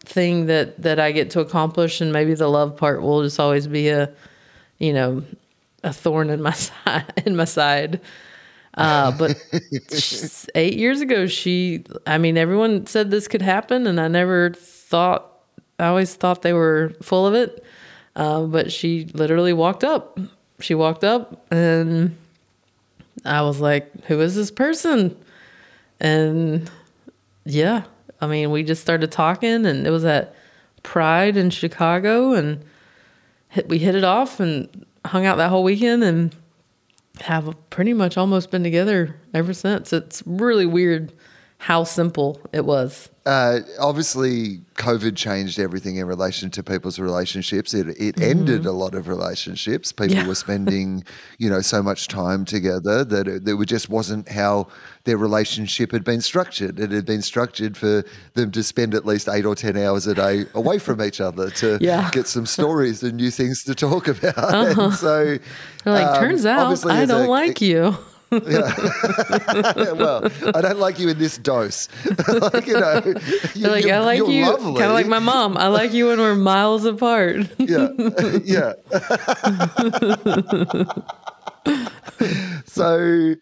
thing that that I get to accomplish, and maybe the love part will just always be a, you know, a thorn in my side in my side. Uh, but eight years ago, she, I mean, everyone said this could happen, and I never thought, I always thought they were full of it. Uh, but she literally walked up. She walked up, and I was like, who is this person? And yeah, I mean, we just started talking, and it was at Pride in Chicago, and hit, we hit it off and hung out that whole weekend, and have pretty much almost been together ever since. It's really weird how simple it was. Uh, obviously, COVID changed everything in relation to people's relationships. It it Mm-hmm. ended a lot of relationships. People Yeah. were spending, you know, so much time together that it, that just wasn't how their relationship had been structured. It had been structured for them to spend at least eight or ten hours a day away from each other to Yeah. Uh-huh. get some stories and new things to talk about. And so, They're like, um, turns out I don't a- like you. well, I don't like you in this dose. like, you know, you, like, I like you, kind of like my mom. I like you when we're miles apart. yeah, yeah. so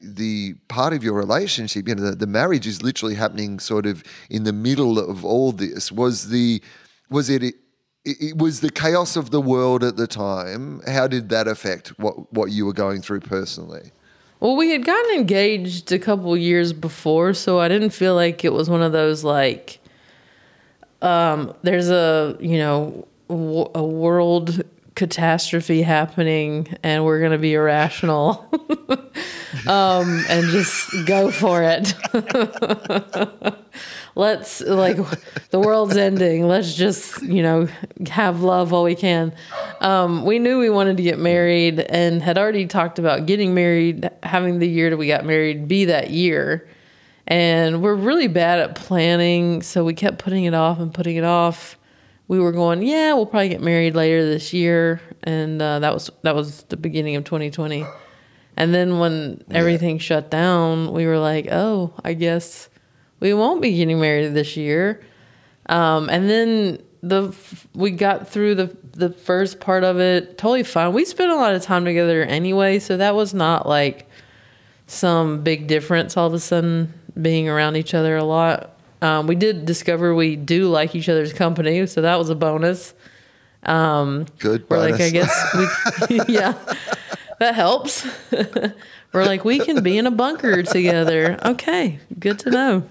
the part of your relationship, you know, the, the marriage is literally happening sort of in the middle of all this. Was the was it? It, it was the chaos of the world at the time. How did that affect what what you were going through personally? Well, we had gotten engaged a couple years before, so I didn't feel like it was one of those like, um, there's a you know a world catastrophe happening, and we're gonna be irrational, um, and just go for it. Let's like the world's ending. Let's just you know have love while we can. Um, we knew we wanted to get married and had already talked about getting married, having the year that we got married be that year. And we're really bad at planning, so we kept putting it off and putting it off. We were going, yeah, we'll probably get married later this year, and uh, that was that was the beginning of 2020. And then when everything shut down, we were like, oh, I guess we won't be getting married this year. Um, and then the we got through the the first part of it totally fine. We spent a lot of time together anyway, so that was not like some big difference all of a sudden being around each other a lot. Um, we did discover we do like each other's company, so that was a bonus. Um, Good. we're like. I guess we, yeah, that helps. we're like, we can be in a bunker together. Okay, good to know.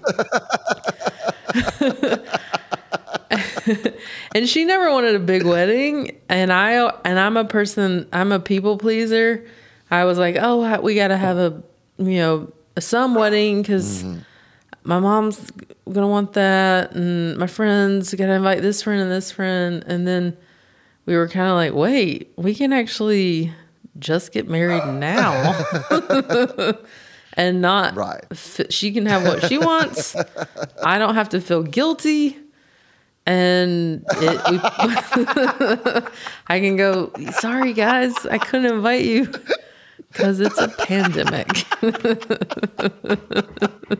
and she never wanted a big wedding, and I and I'm a person, I'm a people pleaser. I was like, oh, we got to have a, you know, some wedding because my mom's gonna want that, and my friends gotta invite this friend and this friend, and then we were kind of like, wait, we can actually just get married uh. now. and not Right. f- she can have what she wants. I don't have to feel guilty. And it, we, I can go, sorry guys, I couldn't invite you because it's a pandemic.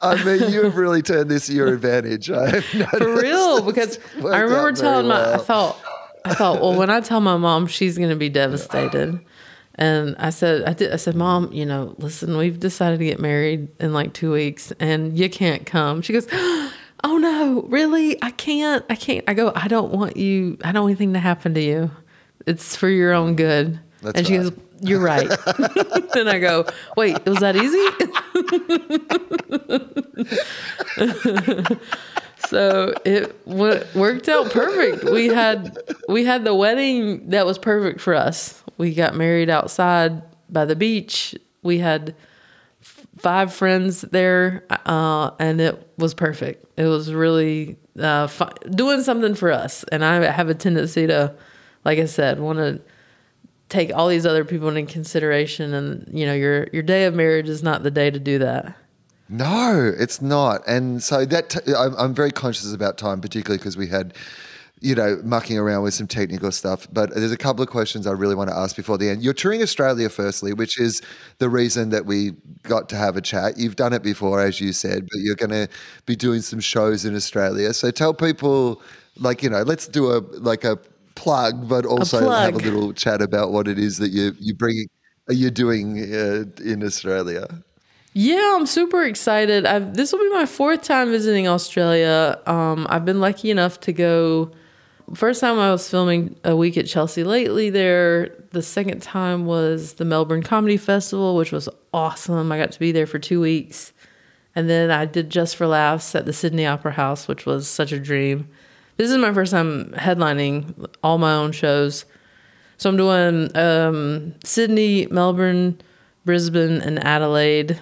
I mean, you have really turned this to your advantage. I. For real, because I remember telling my, I thought, I thought, well, when I tell my mom, she's going to be devastated. And I said, I did, I said, mom, you know, listen, we've decided to get married in like two weeks and you can't come. She goes, oh no, really? I can't, I can't. I go, I don't want you, I don't want anything to happen to you. It's for your own good. That's and she right. goes, you're right. and I go, wait, was that easy? so it w- worked out perfect. We had we had the wedding that was perfect for us. We got married outside by the beach. We had f- five friends there, uh, and it was perfect. It was really uh, doing something for us. And I have a tendency to, like I said, want to take all these other people into consideration. And you know, your your day of marriage is not the day to do that. No, it's not. And so that t- I'm, I'm very conscious about time, particularly because we had, you know, mucking around with some technical stuff. But there's a couple of questions I really want to ask before the end. You're touring Australia, firstly, which is the reason that we got to have a chat. You've done it before, as you said, but you're going to be doing some shows in Australia. So tell people, like, you know, let's do a like a plug, but also have a little chat about what it is that you you bring. You're doing uh, in Australia. Yeah, I'm super excited. I've, this will be my fourth time visiting Australia. Um, I've been lucky enough to go. First time I was filming a week at Chelsea Lately there. The second time was the Melbourne Comedy Festival, which was awesome. I got to be there for two weeks. And then I did Just for Laughs at the Sydney Opera House, which was such a dream. This is my first time headlining all my own shows. So I'm doing um, Sydney, Melbourne, Brisbane, and Adelaide,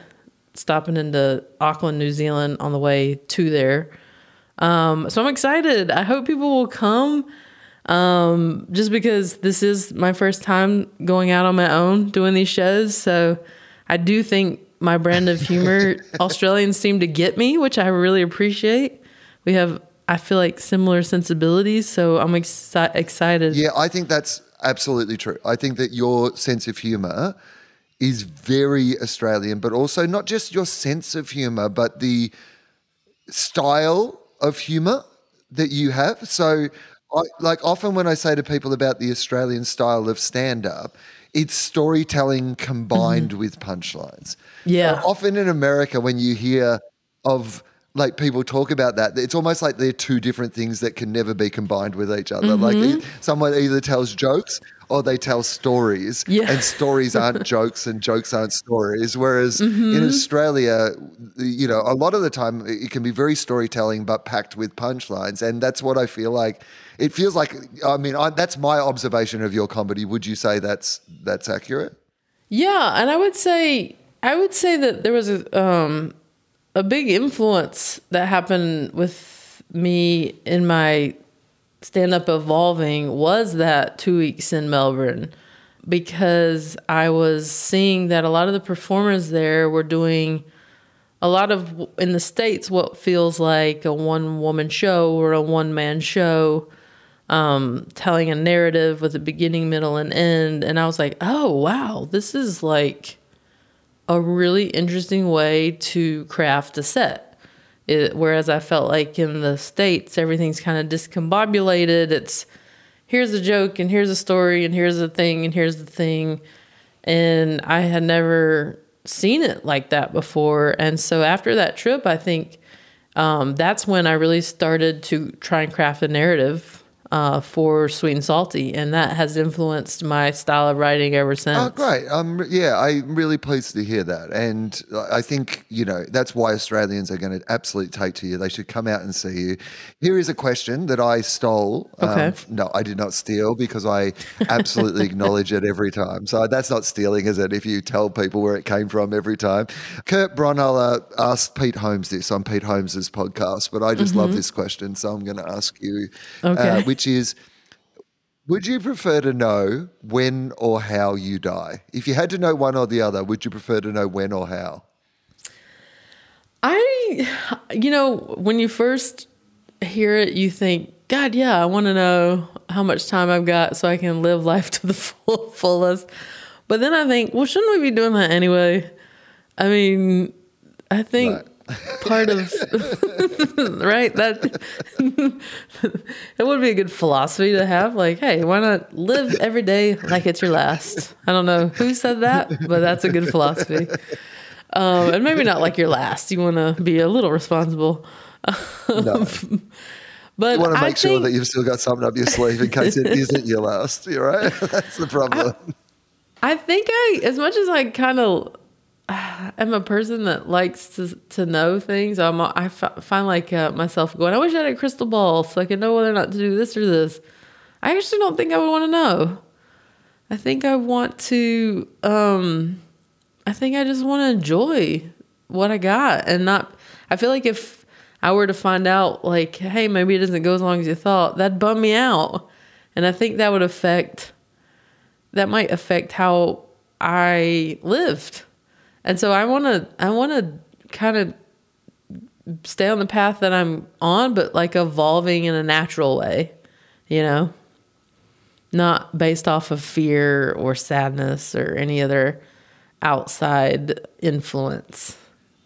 stopping into Auckland, New Zealand on the way to there. Um, so I'm excited. I hope people will come um, just because this is my first time going out on my own doing these shows. So I do think my brand of humor, Australians seem to get me, which I really appreciate. We have, I feel like, similar sensibilities. So I'm exci- excited. Yeah, I think that's absolutely true. I think that your sense of humor is very Australian, but also not just your sense of humor, but the style of humor that you have. So, I, like often when I say to people about the Australian style of stand up, it's storytelling combined mm-hmm. with punchlines. Yeah. Often in America, when you hear of like people talk about that, it's almost like they're two different things that can never be combined with each other. Like e- someone either tells jokes or they tell stories, Yeah. and stories aren't jokes and jokes aren't stories. Whereas in Australia, you know, a lot of the time it can be very storytelling but packed with punchlines, and that's what I feel like. It feels like. I mean, I, that's my observation of your comedy. Would you say that's that's accurate? Yeah, and I would say I would say that there was a um a big influence that happened with me in my stand up evolving was that 2 weeks in Melbourne because I was seeing that a lot of the performers there were doing a lot of in the states what feels like a one woman show or a one man show um, telling a narrative with a beginning, middle, and end. And I was like, oh, wow, this is like a really interesting way to craft a set. It, whereas I felt like in the states everything's kind of discombobulated. It's here's a joke and here's a story and here's a thing and here's the thing, and I had never seen it like that before. And so after that trip, I think um, that's when I really started to try and craft a narrative uh, for Sweet and Salty, and that has influenced my style of writing ever since. Oh, great! Um, yeah, I'm really pleased to hear that, and I think you know that's why Australians are going to absolutely take to you. They should come out and see you. Here is a question that I stole. Um, Okay. Um, no, I did not steal because I absolutely acknowledge it every time. So that's not stealing, is it? If you tell people where it came from every time. Kurt Braunohler asked Pete Holmes this on Pete Holmes's podcast, but I just love this question, so I'm going to ask you, uh, Mm-hmm. Okay. Which is. Would you prefer to know when or how you die? If you had to know one or the other, would you prefer to know when or how? I, you know, when you first hear it, you think, God, yeah, I want to know how much time I've got so I can live life to the full, fullest. But then I think, well, shouldn't we be doing that anyway? I mean, I think Right. Part of right that it would be a good philosophy to have. Like, hey, why not live every day like it's your last? I don't know who said that, but that's a good philosophy. Um, and maybe not like your last. You want to be a little responsible. No. But You want to I make sure that you've still got something up your sleeve in case it isn't your last. You're right. That's the problem. I think I, as much as I kind of am a person that likes to to know things, I'm I find like uh, myself going, I wish I had a crystal ball so I could know whether or not to do this or this. I actually don't think I would want to know. I think I want to. um I think I just want to enjoy what I got and not. I feel like if I were to find out, like, hey, maybe it doesn't go as long as you thought, that'd bum me out, and I think that would affect that might affect how I lived. And so I want to I want to kind of stay on the path that I'm on but like evolving in a natural way, you know? Not based off of fear or sadness or any other outside influence.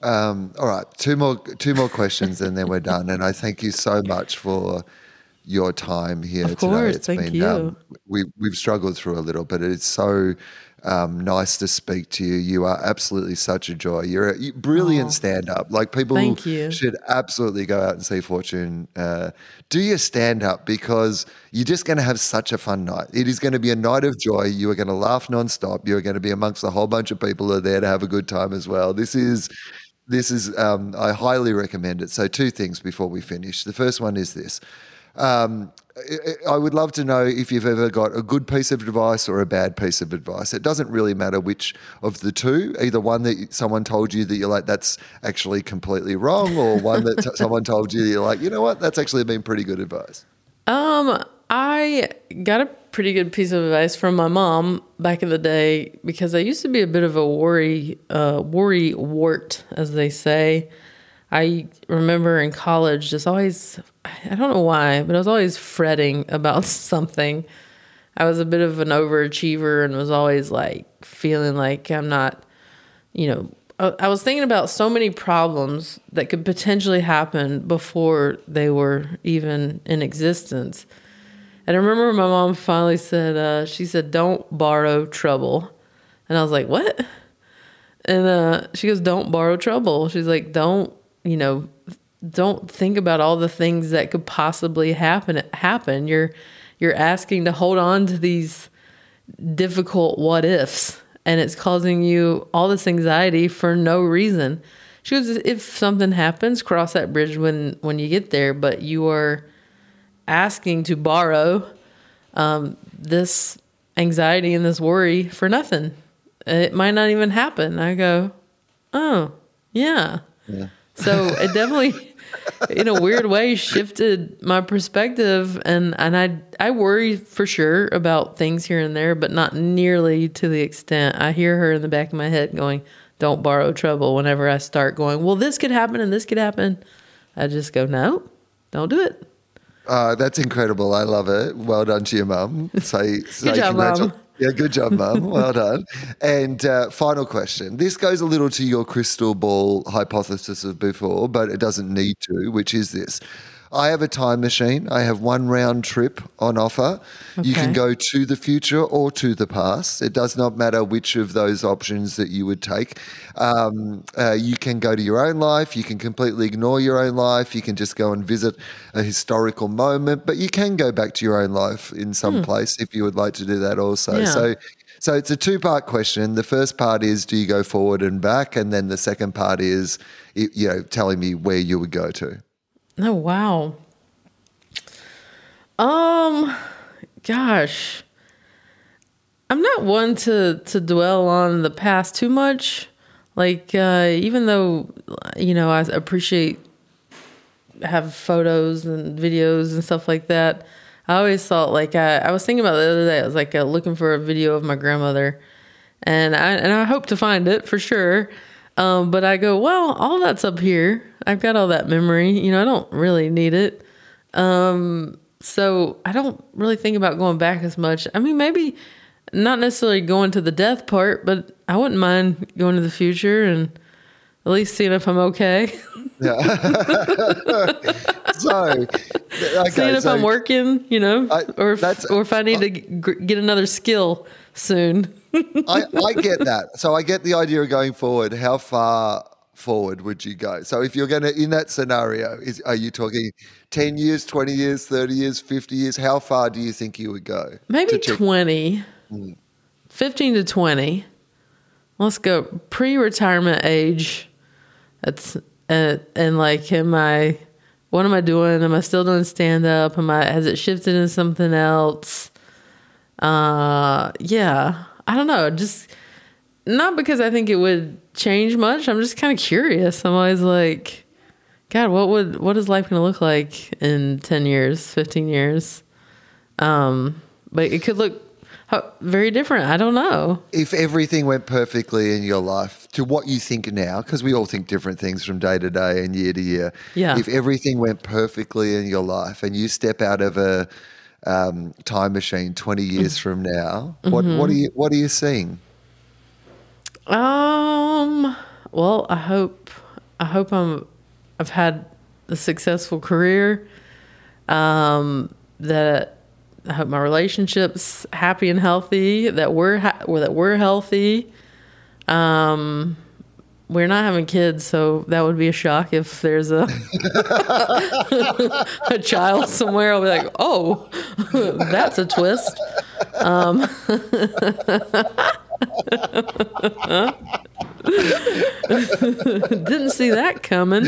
Um, all right, two more two more questions and then we're done. And I thank you so much for your time here Of today. course, thank you. Um, we we've struggled through a little, but it's so um, nice to speak to you. You are absolutely such a joy. You're a you- brilliant stand up. Like people you. should absolutely go out and see Fortune. Uh, do your stand up because you're just going to have such a fun night. It is going to be a night of joy. You are going to laugh nonstop. You're going to be amongst a whole bunch of people who are there to have a good time as well. This is. This is, um, I highly recommend it. So, two things before we finish. The first one is this um, I- would love to know if you've ever got a good piece of advice or a bad piece of advice. It doesn't really matter which of the two, either one that someone told you that you're like, that's actually completely wrong, or one that someone told you you're like, you know what, that's actually been pretty good advice. Um, I got a pretty good piece of advice from my mom back in the day because I used to be a bit of a worry, uh, worry wart, as they say. I remember in college just always, I don't know why, but I was always fretting about something. I was a bit of an overachiever and was always like feeling like I'm not, you know, I was thinking about so many problems that could potentially happen before they were even in existence. And I remember my mom finally said, uh, she said, don't borrow trouble. And I was like, what? And uh, she goes, don't borrow trouble. She's like, don't, you know, don't think about all the things that could possibly happen. Happen. You're, you're asking to hold on to these difficult what ifs, and it's causing you all this anxiety for no reason. She goes, if something happens, cross that bridge when when you get there. But you are asking to borrow um, this anxiety and this worry for nothing. It might not even happen. I go, oh, yeah. yeah. So it definitely, in a weird way, shifted my perspective, and and I I worry for sure about things here and there, but not nearly to the extent I hear her in the back of my head going, "Don't borrow trouble." Whenever I start going, well, this could happen and this could happen, I just go, no, don't do it. Uh, that's incredible. I love it. Well done to your mum. Say, say job, Mum. Yeah, good job, Mum. Well done. And uh, final question. This goes a little to your crystal ball hypothesis of before, but it doesn't need to, which is this. I have a time machine. I have one round trip on offer. You can go to the future or to the past. It does not matter which of those options that you would take. Um, uh, you can go to your own life. You can completely ignore your own life. You can just go and visit a historical moment, but you can go back to your own life in some place if you would like to do that also. Yeah. So, so it's a two part question. The first part is, do you go forward and back? And then the second part is, you know, telling me where you would go to. Oh wow. Um gosh. I'm not one to to dwell on the past too much. Like uh even though you know I appreciate have photos and videos and stuff like that. I always thought like I, I was thinking about the other day. I was like uh, looking for a video of my grandmother, and I and I hope to find it for sure. Um, but I go, well, all that's up here. I've got all that memory. You know, I don't really need it. Um, so I don't really think about going back as much. I mean, maybe not necessarily going to the death part, but I wouldn't mind going to the future and at least seeing if I'm okay. So, okay, seeing if so I'm working, you know, I- or if, or if I need to g- get another skill soon. I, I get that. So I get the idea of going forward. How far forward would you go? So if you're going to, in that scenario, is are you talking 10 years, 20 years, 30 years, 50 years? How far do you think you would go? Maybe to check- 20, 15 to 20. Let's go pre retirement age. That's, uh, and like, am I, what am I doing? Am I still doing stand up? Am I, has it shifted into something else? Uh, yeah, I don't know. Just not because I think it would change much. I'm just kind of curious. I'm always like, God, what would, what is life going to look like in 10 years, 15 years? Um, but it could look very different. I don't know. If everything went perfectly in your life to what you think now, because we all think different things from day to day and year to year. Yeah. If everything went perfectly in your life and you step out of a um, time machine 20 years from now, what, Mm-hmm. what, are you, what are you seeing? Um, well, I hope, I hope I'm, I've had a successful career. Um, that I hope my relationships happy and healthy. That we're ha- that we're healthy. Um, we're not having kids, so that would be a shock if there's a a child somewhere. I'll be like, oh, that's a twist. Didn't see that coming.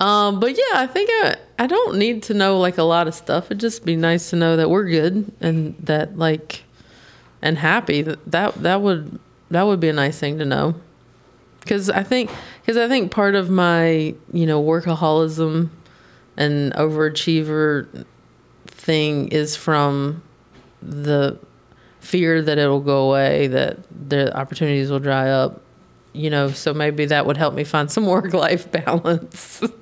Um, but yeah, I think I I don't need to know like a lot of stuff. It'd just be nice to know that we're good and that like and happy. That that, that would that would be a nice thing to know. Cuz I think cuz I think part of my, you know, workaholism and overachiever thing is from the fear that it'll go away, that the opportunities will dry up. You know, so maybe that would help me find some work life balance.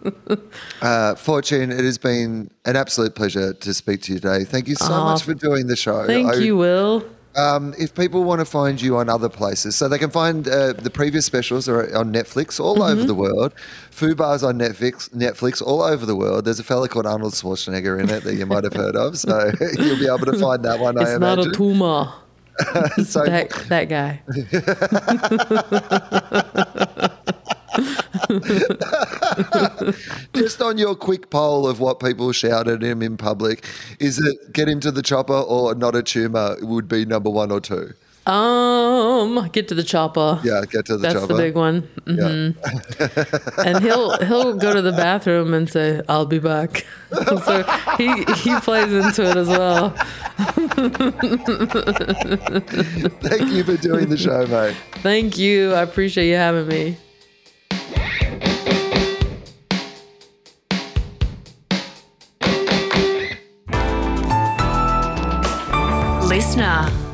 Uh, Fortune, it has been an absolute pleasure to speak to you today. Thank you so Aw, much for doing the show. Thank I- you, Wil. Um, if people want to find you on other places, so they can find uh, the previous specials are on Netflix all Mm-hmm. over the world. Fubar's on Netflix, Netflix all over the world. There's a fella called Arnold Schwarzenegger in it that you might have heard of, so you'll be able to find that one. I It's not a tumor. so, That that guy. just on your quick poll of what people shout at him in public, is it get him to the chopper or not a tumor would be number one or two? Um, get to the chopper. Yeah, get to the That's chopper. the big one. Yeah. and he'll he'll go to the bathroom and say, "I'll be back." so he he plays into it as well. Thank you for doing the show, mate. Thank you. I appreciate you having me. Listener.